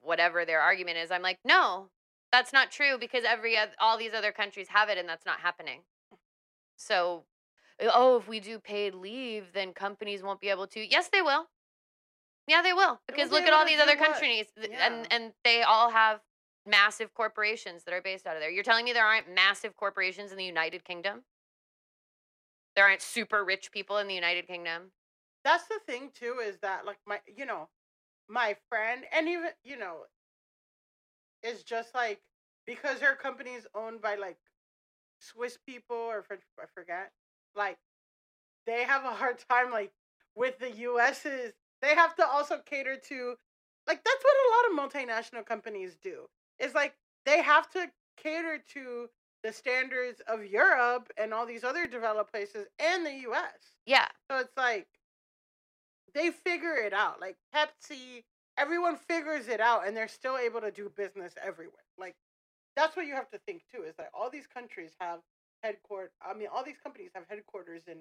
whatever their argument is." I'm like, "No, that's not true because every all these other countries have it, and that's not happening." So, oh, if we do paid leave, then companies won't be able to. Yes, they will. Yeah, they will because be look at all these other countries, Yeah. and and they all have massive corporations that are based out of there. You're telling me there aren't massive corporations in the United Kingdom? There aren't super rich people in the United Kingdom? That's the thing too, is that like my, you know, my friend, and even you know, is just like because her company is owned by like Swiss people or French, I forget. Like, they have a hard time like with the U.S.'s. They have to also cater to, like that's what a lot of multinational companies do. It's like they have to cater to the standards of Europe and all these other developed places and the U.S. Yeah. So it's like they figure it out. Like Pepsi, everyone figures it out and they're still able to do business everywhere. Like that's what you have to think too, is that all these countries have headquarters I mean all these companies have headquarters in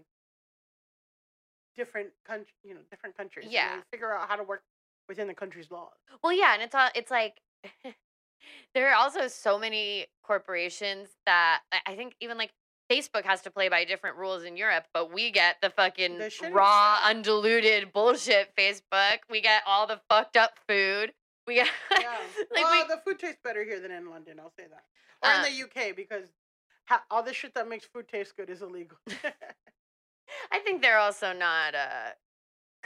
different country you know, different countries. Yeah. figure out how to work within the country's laws. Well, yeah, and it's all it's like there are also so many corporations that I- think even like Facebook has to play by different rules in Europe, but we get the fucking raw, undiluted bullshit Facebook. We get all the fucked up food. We get Yeah. like well, we, the food tastes better here than in London, I'll say that. Or Uh, in the UK because all the shit that makes food taste good is illegal. I think they're also not uh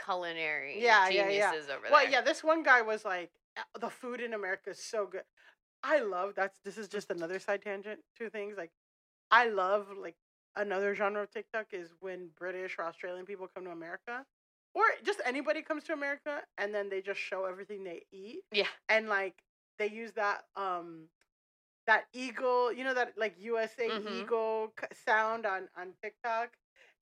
culinary Yeah, yeah, geniuses yeah. over Well, yeah, this one guy was like, "Uh, the food in America is so good. I love that's this is just another side tangent. to things like, I love like another genre of TikTok is when British or Australian people come to America, or just anybody comes to America and then they just show everything they eat Yeah. and like they use that um that eagle, you know that like USA Mhm. eagle sound on on TikTok.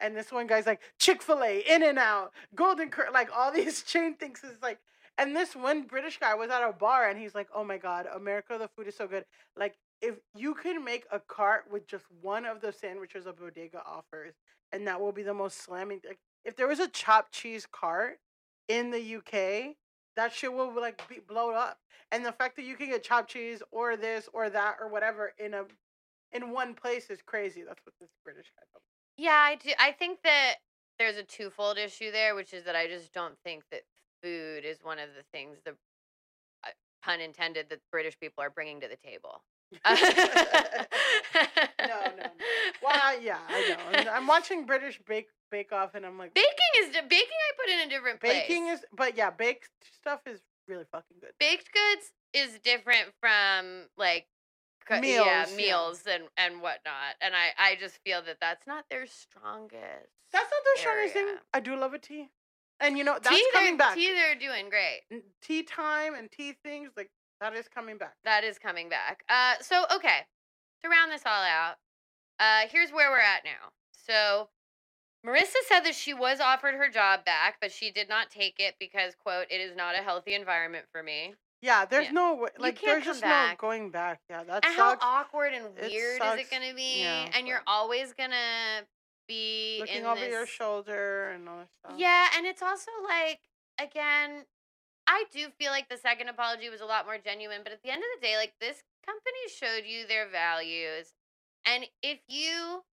And this one guy's like Chick Fil A, In and Out, Golden Corral, like all these chain things is like. And this one British guy was at a bar and he's like, "Oh my God, America, the food is so good. Like if you can make a cart with just one of the sandwiches a bodega offers, and that will be the most slamming. Like if there was a chopped cheese cart in the UK, that shit will like be blown up. And the fact that you can get chopped cheese or this or that or whatever in a in one place is crazy. That's what this British guy told. Yeah, I do. I think that there's a twofold issue there, which is that I just don't think that food is one of the things the uh, pun intended that British people are bringing to the table. No, no, no. Well, yeah, I know. I'm watching British Bake Bake Off, and I'm like, Baking is baking. I put in a different place. baking is, but yeah, baked stuff is really fucking good. baked goods is different from like Meals, yeah, yeah. meals and and whatnot. And I I just feel that that's not their strongest. That's not their strongest thing. I do love a tea, and you know that's tea, coming back. tea, they're doing great. Tea time and tea things like that is coming back. That is coming back. Uh, so okay, to round this all out, uh, here's where we're at now. So, Marissa said that she was offered her job back, but she did not take it because, quote, it is not a healthy environment for me. Yeah, there's Yeah. no way. Like, there's just back. no going back. Yeah, that's and how awkward and weird is it going to be? Yeah, and you're always going to be Looking in over your shoulder and all that stuff. Yeah, and it's also like again, I do feel like the second apology was a lot more genuine, but at the end of the day, like this company showed you their values. And if you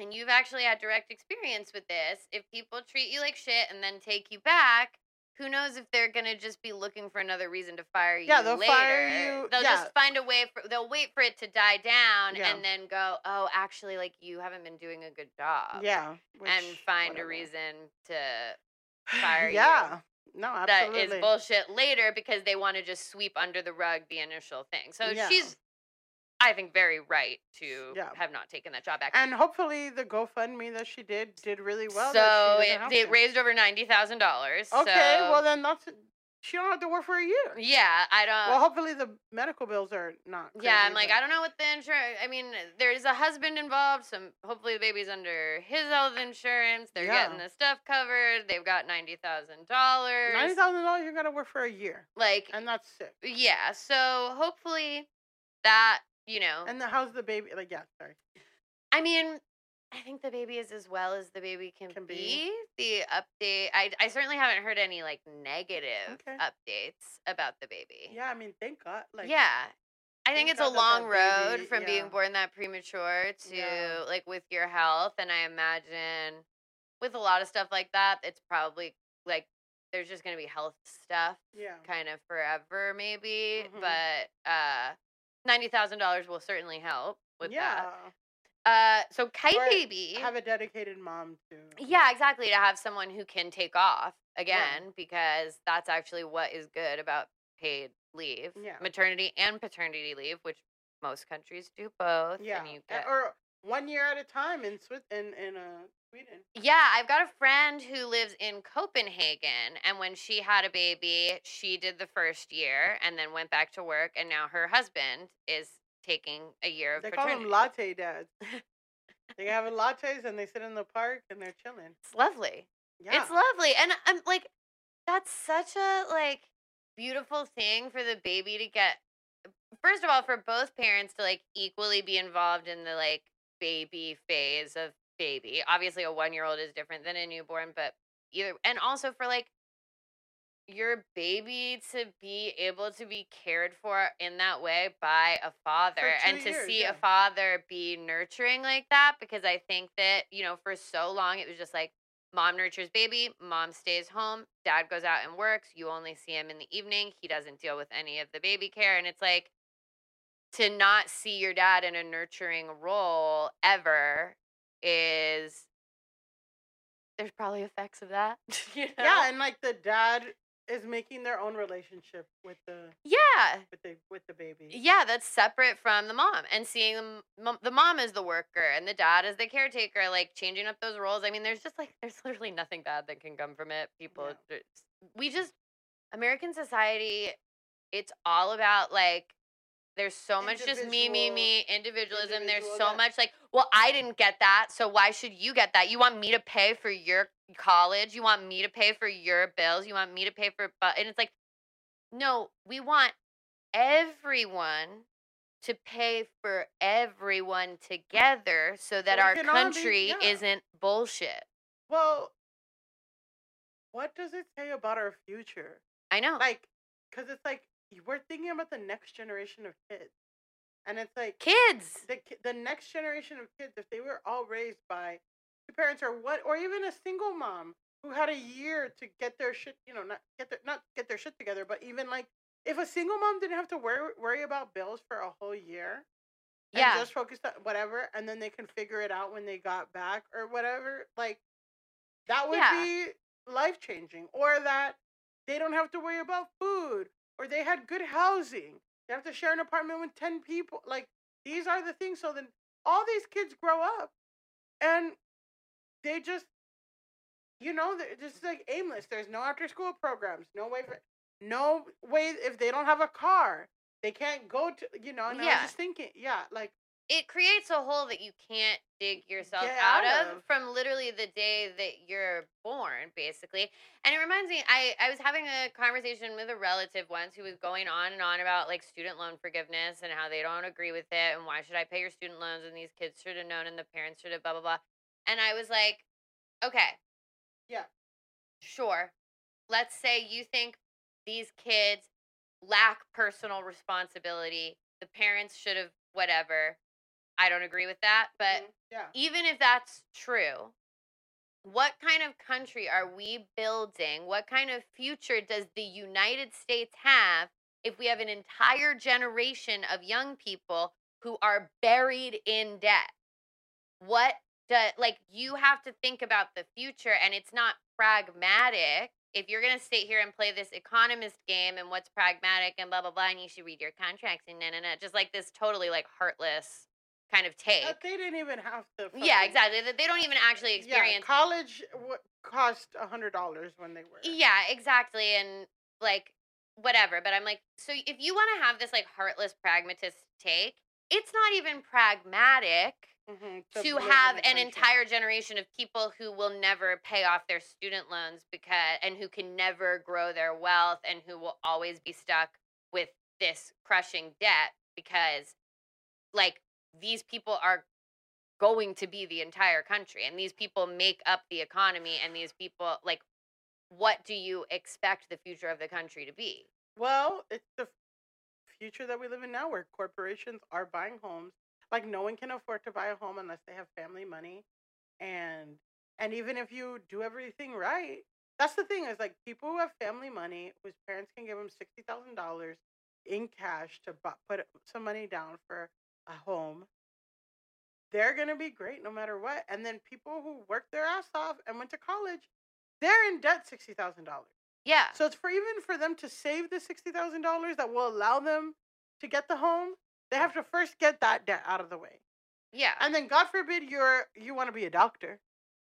and you've actually had direct experience with this, if people treat you like shit and then take you back, who knows if they're gonna just be looking for another reason to fire you Yeah, they'll later. fire you- They'll yeah. just find a way for they'll wait for it to die down Yeah. and then go, Oh, actually like you haven't been doing a good job Yeah. and find whatever. a reason to fire you. yeah. No, that absolutely. is bullshit later because they want to just sweep under the rug the initial thing. So Yeah. she's, I think, very right to Yeah. have not taken that job back. And hopefully the GoFundMe that she did did really well. so it, it raised over ninety thousand dollars. Okay, so, well then that's she don't have to work for a year. yeah, I don't. well, hopefully the medical bills are not. yeah, I'm like, but- I don't know what the insurance. I mean, there's a husband involved. Some hopefully the baby's under his health insurance. They're getting the stuff covered. They've got ninety thousand dollars. ninety thousand dollars. You got to work for a year, Like, and that's sick. yeah. So hopefully that you know. And the how's the baby? Like, yeah, sorry. I mean, I think the baby is as well as the baby can, Can be. be. The update, I, I certainly haven't heard any like negative Okay. updates about the baby. Yeah, I mean, thank God. Like, yeah. I think it's a long road baby- from being born that premature to Yeah. like with your health. And I imagine with a lot of stuff like that, it's probably like there's just going to be health stuff yeah. kind of forever, maybe. Mhm. But uh, $90,000 will certainly help with yeah. that. Uh, so Kite Or Baby. Have a dedicated mom too. Yeah, exactly. To have someone who can take off again, because that's actually what is good about paid leave, Yeah. maternity and paternity leave, which most countries do both. Yeah. and you get. Or one year at a time in Swiss in in uh, Sweden. Yeah, I've got a friend who lives in Copenhagen, and when she had a baby, she did the first year and then went back to work, and now her husband is taking a year of They call paternity. them latte dads. they have lattes and they sit in the park and they're chilling. it's lovely. Yeah. It's lovely. And I'm like, that's such a like beautiful thing for the baby to get. First of all, for both parents to like equally be involved in the like baby phase of baby. Obviously, a one year old is different than a newborn, but either, and also for like your baby to be able to be cared for in that way by a father and to years, see yeah. a father be nurturing like that because I think that, you know, for so long it was just like mom nurtures baby, mom stays home, dad goes out and works, you only see him in the evening, he doesn't deal with any of the baby care and it's like to not see your dad in a nurturing role ever is there's probably effects of that. you know? Yeah, and like the dad is making their own relationship with the Yeah. with the with the baby. Yeah, that's separate from the mom and seeing the, the mom is the worker and the dad is the caretaker, like changing up those roles. I mean, there's just like, there's literally nothing bad that can come from it. People, Yeah. we just, American society, it's all about like, there's so much just me, me, me, individualism. There's so that- much like, well, I didn't get that, so why should you get that? You want me to pay for your college? You want me to pay for your bills? You want me to pay for, bu-? and it's like, no, we want everyone to pay for everyone together so that we our all be- country yeah. isn't bullshit. Well, what does it say about our future? I know. Like, because it's like we're thinking about the next generation of kids, and it's like Kids. the the next generation of kids, if they were all raised by two parents or what, or even a single mom who had a year to get their shit, you know, not get their not get their shit together, but even like if a single mom didn't have to worry worry about bills for a whole year, and Yeah. just focused on whatever, and then they can figure it out when they got back or whatever, like that would Yeah. be life changing, or that they don't have to worry about food, or they had good housing. They have to share an apartment with 10 people. Like, these are the things. So then all these kids grow up and they just, you know, they're just like aimless. There's no after school programs, no way for, no way if they don't have a car, they can't go to, you know, and I Yeah. was just thinking, yeah, like, it creates a hole that you can't dig yourself out, out of, of. from literally the day that you're born, basically. And it reminds me, I, I was having a conversation with a relative once who was going on and on about like student loan forgiveness and how they don't agree with it and why should I pay your student loans and these kids should have known and the parents should have blah blah blah. And I was like, okay, Yeah. sure. Let's say you think these kids lack personal responsibility. The parents should have whatever. I don't agree with that, but Mhm. Yeah. even if that's true, what kind of country are we building? What kind of future does the United States have if we have an entire generation of young people who are buried in debt? What does, like you have to think about the future and it's not pragmatic. If you're gonna sit here and play this economist game and what's pragmatic and blah blah blah, and you should read your contracts and na na na, just like this totally like heartless kind of take. That they didn't even have to. Yeah, exactly. That they don't even actually experience. Yeah, college w- cost a hundred dollars when they were. Yeah, exactly. And like whatever. But I'm like, so if you want to have this like heartless pragmatist take, it's not even pragmatic Mhm, to have an entire generation of people who will never pay off their student loans because and who can never grow their wealth and who will always be stuck with this crushing debt because like these people are going to be the entire country and these people make up the economy and these people like what do you expect the future of the country to be Well, it's the future that we live in now, where corporations are buying homes. Like no one can afford to buy a home unless they have family money, and and even if you do everything right, that's the thing is like people who have family money, whose parents can give them sixty thousand dollars in cash to put some money down for a home. They're gonna be great no matter what. And then people who worked their ass off and went to college, they're in debt sixty thousand dollars. yeah So it's for even for them to save the sixty thousand dollars that will allow them to get the home, they have to first get that debt out of the way, yeah and then God forbid you're you want to be a doctor,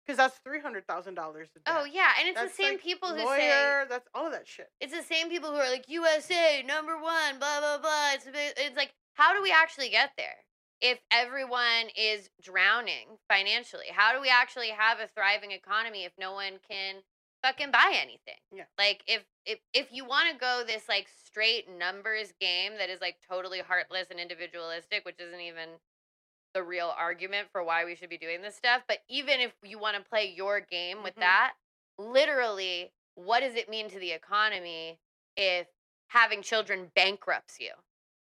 because that's three hundred thousand dollars. oh yeah and it's that's the same like people who say lawyer. That's all of that shit. it's the same people who are like USA number one, blah blah blah. It's it's like how do we actually get there if everyone is drowning financially? How do we actually have a thriving economy if no one can fucking buy anything? Yeah. Like if if if you want to go this like straight numbers game that is like totally heartless and individualistic, which isn't even the real argument for why we should be doing this stuff, but even if you want to play your game with Mhm. that, literally what does it mean to the economy if having children bankrupts you?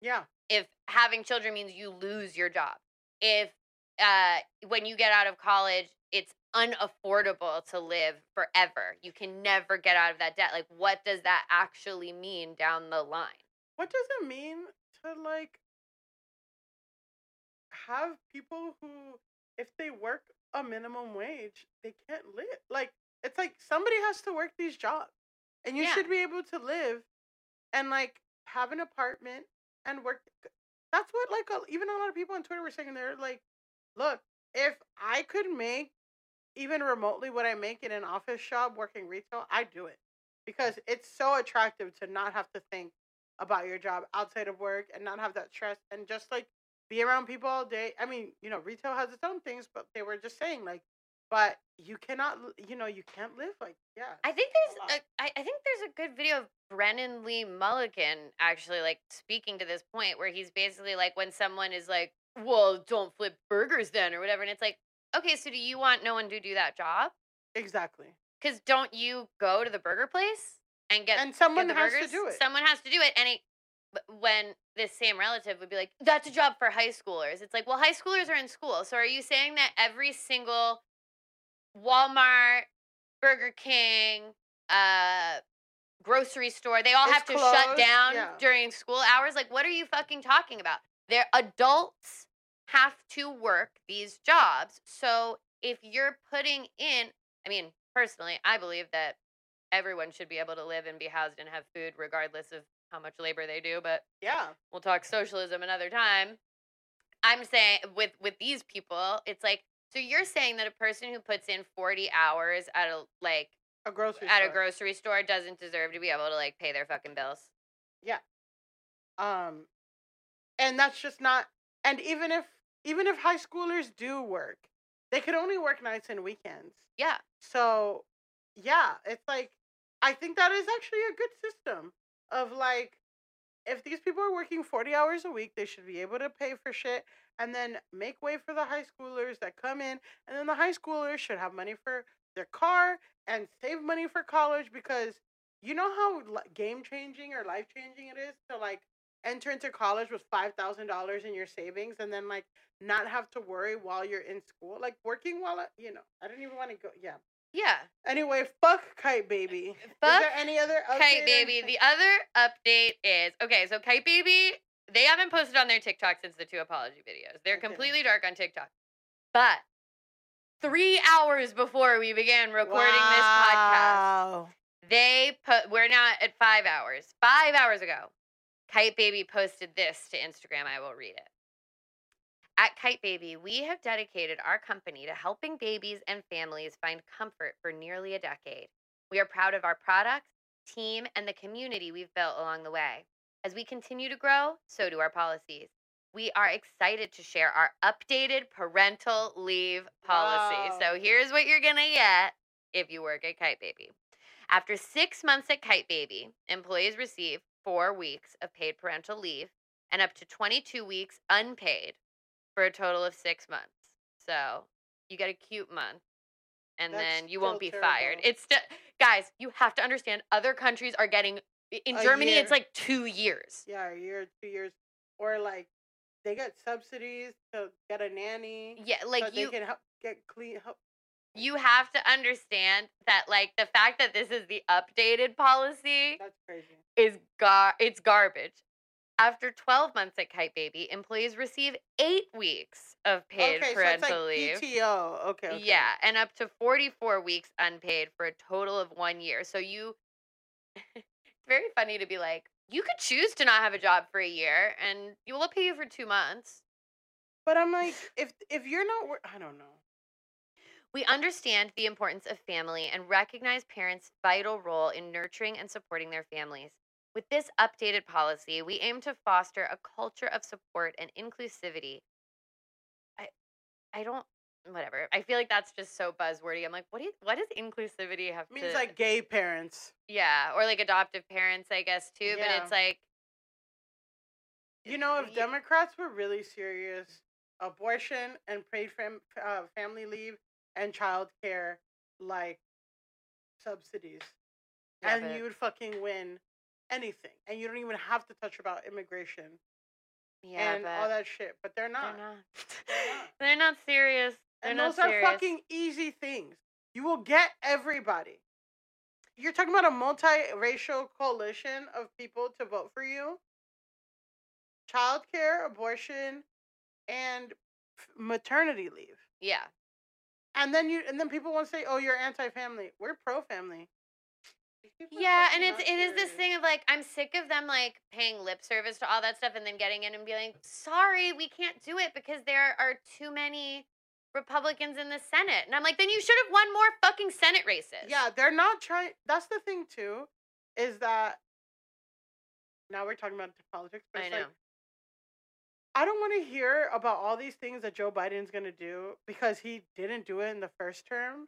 Yeah, If having children means you lose your job? If uh, when you get out of college, it's unaffordable to live forever. You can never get out of that debt. Like, what does that actually mean down the line? what does it mean to like have people who, if they work a minimum wage, they can't live? Like it's like somebody has to work these jobs, and you Yeah. should be able to live and like have an apartment and work. That's what like a, even a lot of people on Twitter were saying. They're like, look, if I could make even remotely what I make in an office job working retail, I'd do it because it's so attractive to not have to think about your job outside of work and not have that stress and just like be around people all day. I mean, you know, retail has its own things, but they were just saying like, but you cannot, you know, you can't live like yeah. I think there's a, I, I think there's a good video of Brennan Lee Mulligan actually like speaking to this point where he's basically like when someone is like, "Well, don't flip burgers then" or whatever, and it's like, okay, so do you want no one to do that job? exactly. Because don't you go to the burger place and get And get someone the has burgers? to do it. Someone has to do it, and it. When this same relative would be like, "That's a job for high schoolers," it's like, well, high schoolers are in school. So are you saying that every single Walmart, Burger King, uh, grocery store, they all It's have to shut down yeah. during school hours? Like, what are you fucking talking about? They're adults have to work these jobs. So if you're putting in, I mean, personally, I believe that everyone should be able to live and be housed and have food regardless of how much labor they do, but Yeah. we'll talk socialism another time. I'm saying with with these people, it's like so you're saying that a person who puts in 40 hours at a like A grocery at a store. grocery store doesn't deserve to be able to like pay their fucking bills. Yeah. Um, and that's just not. And even if even if high schoolers do work, they could only work nights and weekends. Yeah. So, yeah, it's like I think that is actually a good system of like if these people are working 40 hours a week, they should be able to pay for shit and then make way for the high schoolers that come in and then the high schoolers should have money for their car and save money for college because you know how game changing or life changing it is to like enter into college with $5,000 in your savings and then like not have to worry while you're in school like working while you know I don't even want to go yeah Yeah. Anyway, fuck Kyte Baby. Uh, fuck Is there any other update Kyte Baby. The other update is okay, so Kyte Baby, they haven't posted on their TikTok since the two apology videos. They're Okay. completely dark on TikTok. But three hours before we began recording this podcast, Wow. they put we're now at five hours. Five hours ago, Kyte Baby posted this to Instagram. I will read it. At Kyte Baby, we have dedicated our company to helping babies and families find comfort for nearly a decade. We are proud of our products, team, and the community we've built along the way. As we continue to grow, so do our policies. We are excited to share our updated parental leave policy. Wow. So here's what you're going to get if you work at Kyte Baby. After six months at Kyte Baby, employees receive four weeks of paid parental leave and up to 22 weeks unpaid for a total of six months. So you get a cute month and That's then you won't be fired. It's still, guys, you have to understand other countries are getting, in A Germany, it's like two years. Yeah, a year, two years, or like they get subsidies to get a nanny. Yeah, like so you, they can help get clean. Help. you have to understand that, like, the fact that this is the updated policy That's crazy. is gar it's garbage. After 12 months at Kyte Baby, employees receive eight weeks of paid okay, so it's like leave. PTO. Okay, okay. Yeah, and up to 44 weeks unpaid for a total of one year. So you, very funny to be like, you could choose to not have a job for a year and you will pay you for two months. But I'm like, if if you're not, wor- I don't know. We understand the importance of family and recognize parents' vital role in nurturing and supporting their families. With this updated policy, we aim to foster a culture of support and inclusivity. I I don't whatever. I feel like that's just so buzzwordy. I'm like, what do you, what does inclusivity have It means to like gay parents. Yeah, or like adoptive parents, I guess too, but it's like You know, if Democrats were really serious, abortion and paid fam- uh, family leave and child care, like subsidies, Yeah, and but- you would fucking win anything, and you don't even have to touch about immigration yeah, and all that shit. But they're not. They're not. They're not serious. They're and those serious. are fucking easy things. You will get everybody. You're talking about a multiracial coalition of people to vote for you. Childcare, abortion, and maternity leave. Yeah. And then you and then people want to say, "Oh, you're anti-family." We're pro-family. These people are Yeah, and it's it is this thing of like I'm sick of them like paying lip service to all that stuff and then getting in and being like, sorry, we can't do it because there are too many Republicans in the Senate. And I'm like, then you should have won more fucking Senate races. Yeah, they're not trying. That's the thing too, is that now we're talking about politics. But I know. like, I don't want to hear about all these things that Joe Biden's gonna do because he didn't do it in the first term,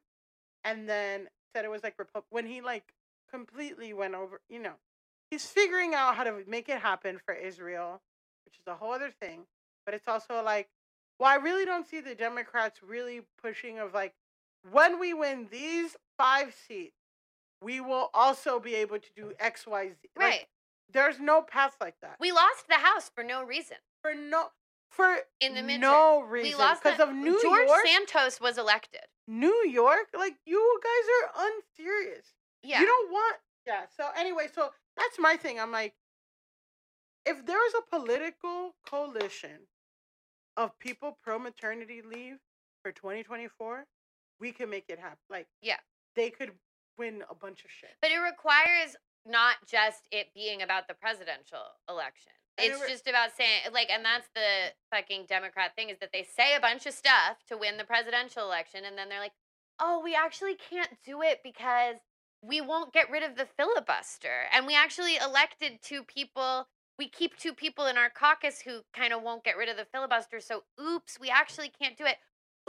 and then said it was like Repu- when he like completely went over. You know, he's figuring out how to make it happen for Israel, which is a whole other thing. But it's also like, well, I really don't see the Democrats really pushing of like, when we win these five seats, we will also be able to do X, Y, Z. Like, right. there's no path like that we lost the House for no reason. for no for In the midterm. no reason we lost because of New George York. Santos was elected. New York, like you guys are unserious. Yeah. You don't want. Yeah. So anyway, so that's my thing. I'm like, if there is a political coalition of people pro maternity leave for 2024, we can make it happen. Like, Yeah. they could win a bunch of shit. But it requires not just it being about the presidential election. And it It's re- just about saying like and that's the fucking Democrat thing is that they say a bunch of stuff to win the presidential election and then they're like, "Oh, we actually can't do it because we won't get rid of the filibuster." And we actually elected two people we keep two people in our caucus who kind of won't get rid of the filibuster. So, oops, we actually can't do it.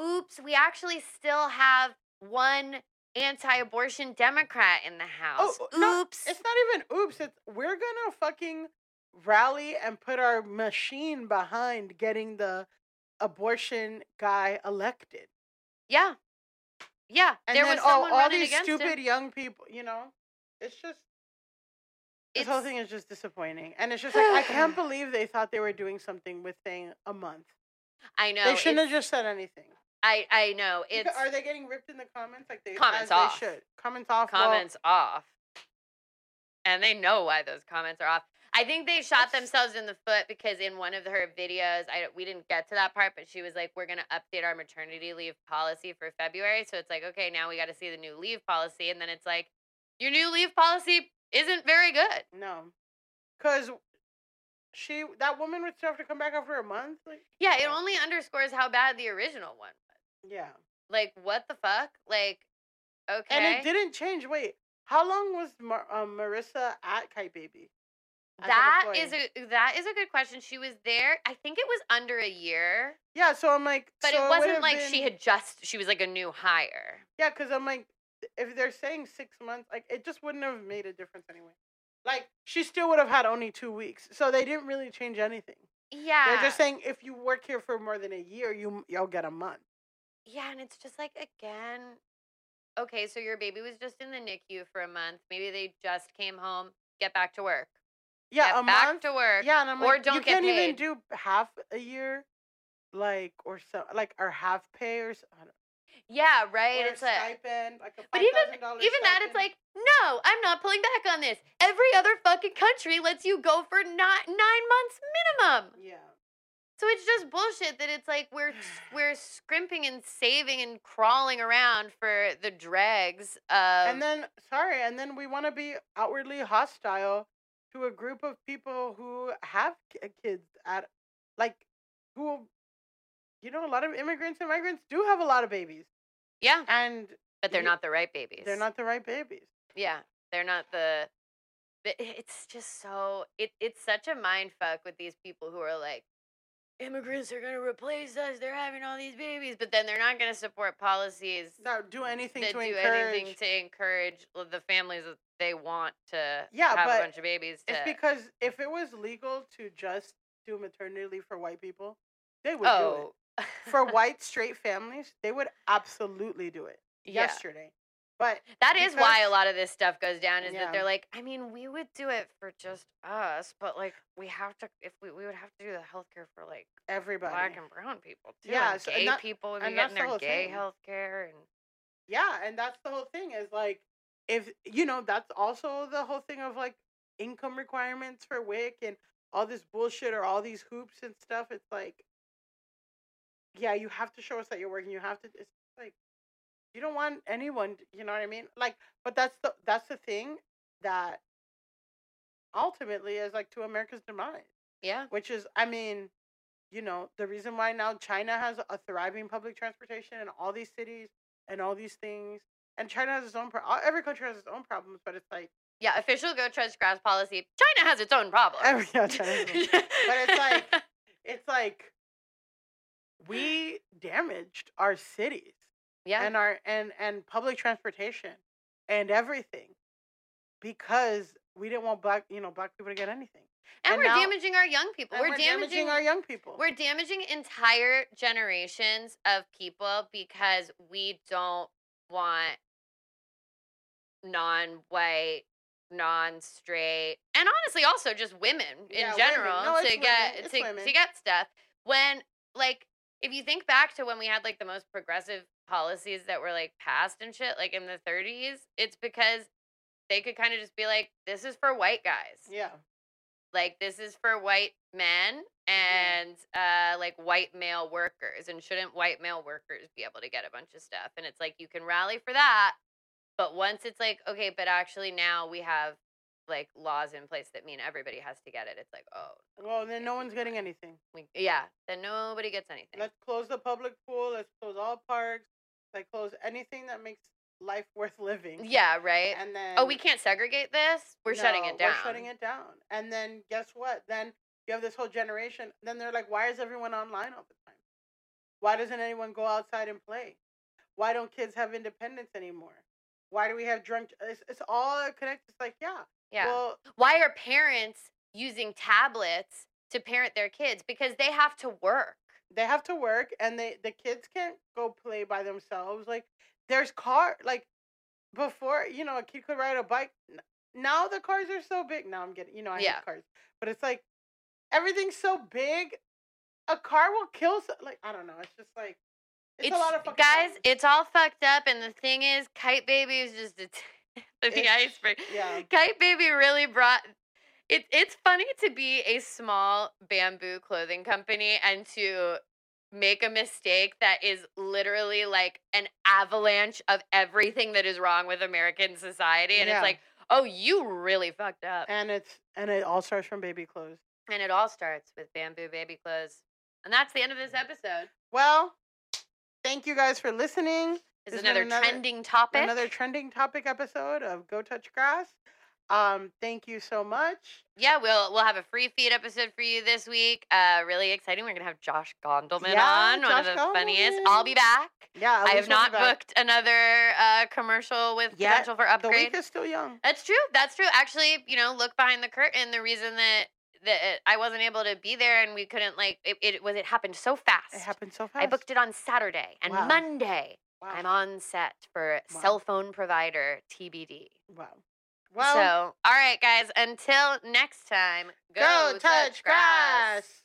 Oops, we actually still have one anti-abortion Democrat in the house. Oh, no, oops. It's not even oops. It's we're gonna fucking rally and put our machine behind getting the abortion guy elected. yeah. Yeah. And there then was oh, all these stupid him. young people, you know, it's just this whole thing is just disappointing, and it's just like I can't believe they thought they were doing something with saying a month. I know. they shouldn't have just said anything. I I know. It's Are they getting ripped in the comments like they Comments off. They should comments off. well, comments off. And they know why those comments are off. I think they shot themselves in the foot because in one of her videos, I we didn't get to that part, but she was like, "We're gonna update our maternity leave policy for February." So it's like, okay, now we got to see the new leave policy, and then it's like, your new leave policy isn't very good. no, because she that woman would still have to come back after a month. Like Yeah, it only underscores how bad the original one was. yeah, Like, what the fuck? Like, okay, and it didn't change. Wait, how long was Mar- um, Marissa at Kyte Baby? That is a that is a good question. She was there. I think it was under a year. yeah. So I'm like, But so it wasn't have like she had just she was like a new hire. Yeah, because I'm like, if they're saying six months, like it just wouldn't have made a difference anyway. Like she still would have had only two weeks, so they didn't really change anything. Yeah. They're just saying if you work here for more than a year, you you'll get a month. Yeah, and it's just like again, okay, so your baby was just in the NICU for a month. Maybe they just came home. Get back to work. Yeah, Get a back month. to work. Yeah, and I'm or like, don't you get can't even paid. do half a year, like or so, like or half pay or so, I don't- Yeah, right. it's like stipend, like a But even even that, it's like, no, I'm not pulling back on this. Every other fucking country lets you go for not nine months minimum. yeah, So it's just bullshit that it's like we're we're scrimping and saving and crawling around for the dregs of and then sorry, and then we want to be outwardly hostile to a group of people who have kids at, like, who, you know, a lot of immigrants and migrants do have a lot of babies, yeah, and but they're you- not the right babies. they're not the right babies. Yeah, they're not the. It's just so it it's such a mind fuck with these people who are like, immigrants are gonna replace us. They're having all these babies, but then they're not gonna support policies That do anything that to do encourage. anything to encourage the families that they want to Yeah, have but a bunch of babies. To, It's because if it was legal to just do maternity leave for white people, they would do oh, it. For white straight families, they would absolutely do it yeah. yesterday. But That is why a lot of this stuff goes down. Is Yeah. that they're like, I mean, we would do it for just us, but like we have to, if we we would have to do the healthcare for like everybody, black and brown people too. Yeah, and so- and gay that- people would be and getting their whole gay thing. health care and yeah, and that's the whole thing. Is like if you know that's also the whole thing of like income requirements for WIC and all this bullshit or all these hoops and stuff. It's like, yeah, you have to show us that you're working. You have to. It's like you don't want anyone. to- You know what I mean? Like, but that's the that's the thing that ultimately is like to America's demise yeah, which is i mean you know the reason why now china has a thriving public transportation in all these cities and all these things and china has its own pro- every country has its own problems but it's like yeah. Official go touch grass policy. China has its own problems. yeah, China but it's like it's like we damaged our cities yeah, and our and and public transportation and everything because we didn't want black you know black people to get anything and, and we're now- damaging our young people. and we're, damaging, our young people We're damaging entire generations of people because we don't want non-white, non-straight, and honestly also just women in Yeah, women. general No, to women. get to, to get stuff. When like if you think back to when we had like the most progressive policies that were like passed and shit, like in the 30s, it's because they could kind of just be like, this is for white guys. Yeah. Like this is for white men and uh like white male workers and shouldn't white male workers be able to get a bunch of stuff? And it's like you can rally for that but once it's like okay but actually now we have like laws in place that mean everybody has to get it it's like oh well then no one's getting anything we, yeah then nobody gets anything Let's close the public pool. Let's close all parks. Like close anything that makes life worth living. Yeah, right. And then oh, we can't segregate this. We're shutting it down. We're shutting it down. And then guess what? Then you have this whole generation. Then they're like, why is everyone online all the time? Why doesn't anyone go outside and play? Why don't kids have independence anymore? Why do we have drunk? It's, it's all connected. It's like, yeah. Yeah. Well, Why are parents using tablets to parent their kids? Because they have to work. they have to work, and they the kids can't go play by themselves. Like, there's car. Like, before, you know, a kid could ride a bike. Now the cars are so big. Now I'm getting, you know, I Yeah. hate cars, but it's like everything's so big. A car will kill. So, like, I don't know. It's just like it's, a lot of fucking guys. problems. It's all fucked up, and the thing is, Kyte Baby is just a of the It's- iceberg. yeah. Kyte Baby really brought. It, it's funny to be a small bamboo clothing company and to make a mistake that is literally like an avalanche of everything that is wrong with American society. And Yeah. it's like, oh, you really fucked up. and it's and it all starts from baby clothes. And it all starts with bamboo baby clothes. And that's the end of this episode. Well, thank you guys for listening. Is another, another- trending topic. Another trending topic episode of Go Touch Grass. Um, thank you so much. yeah, we'll we'll have a free feed episode for you this week. Uh, really exciting. We're gonna have Josh Gondelman Yeah, on, one of Josh the funniest. I'll be back. Yeah, I have Alicia will be not booked another uh, commercial with Yet. potential for upgrade. The week is still young. That's true. That's true. Actually, you know, look behind the curtain. The reason that that I wasn't able to be there and we couldn't like it, it was it happened so fast. It happened so fast. I booked it on Saturday and Wow. Monday. Wow. I'm on set for Wow. cell phone provider TBD. Wow. Well, so, all right, guys. Until next time, go, touch grass.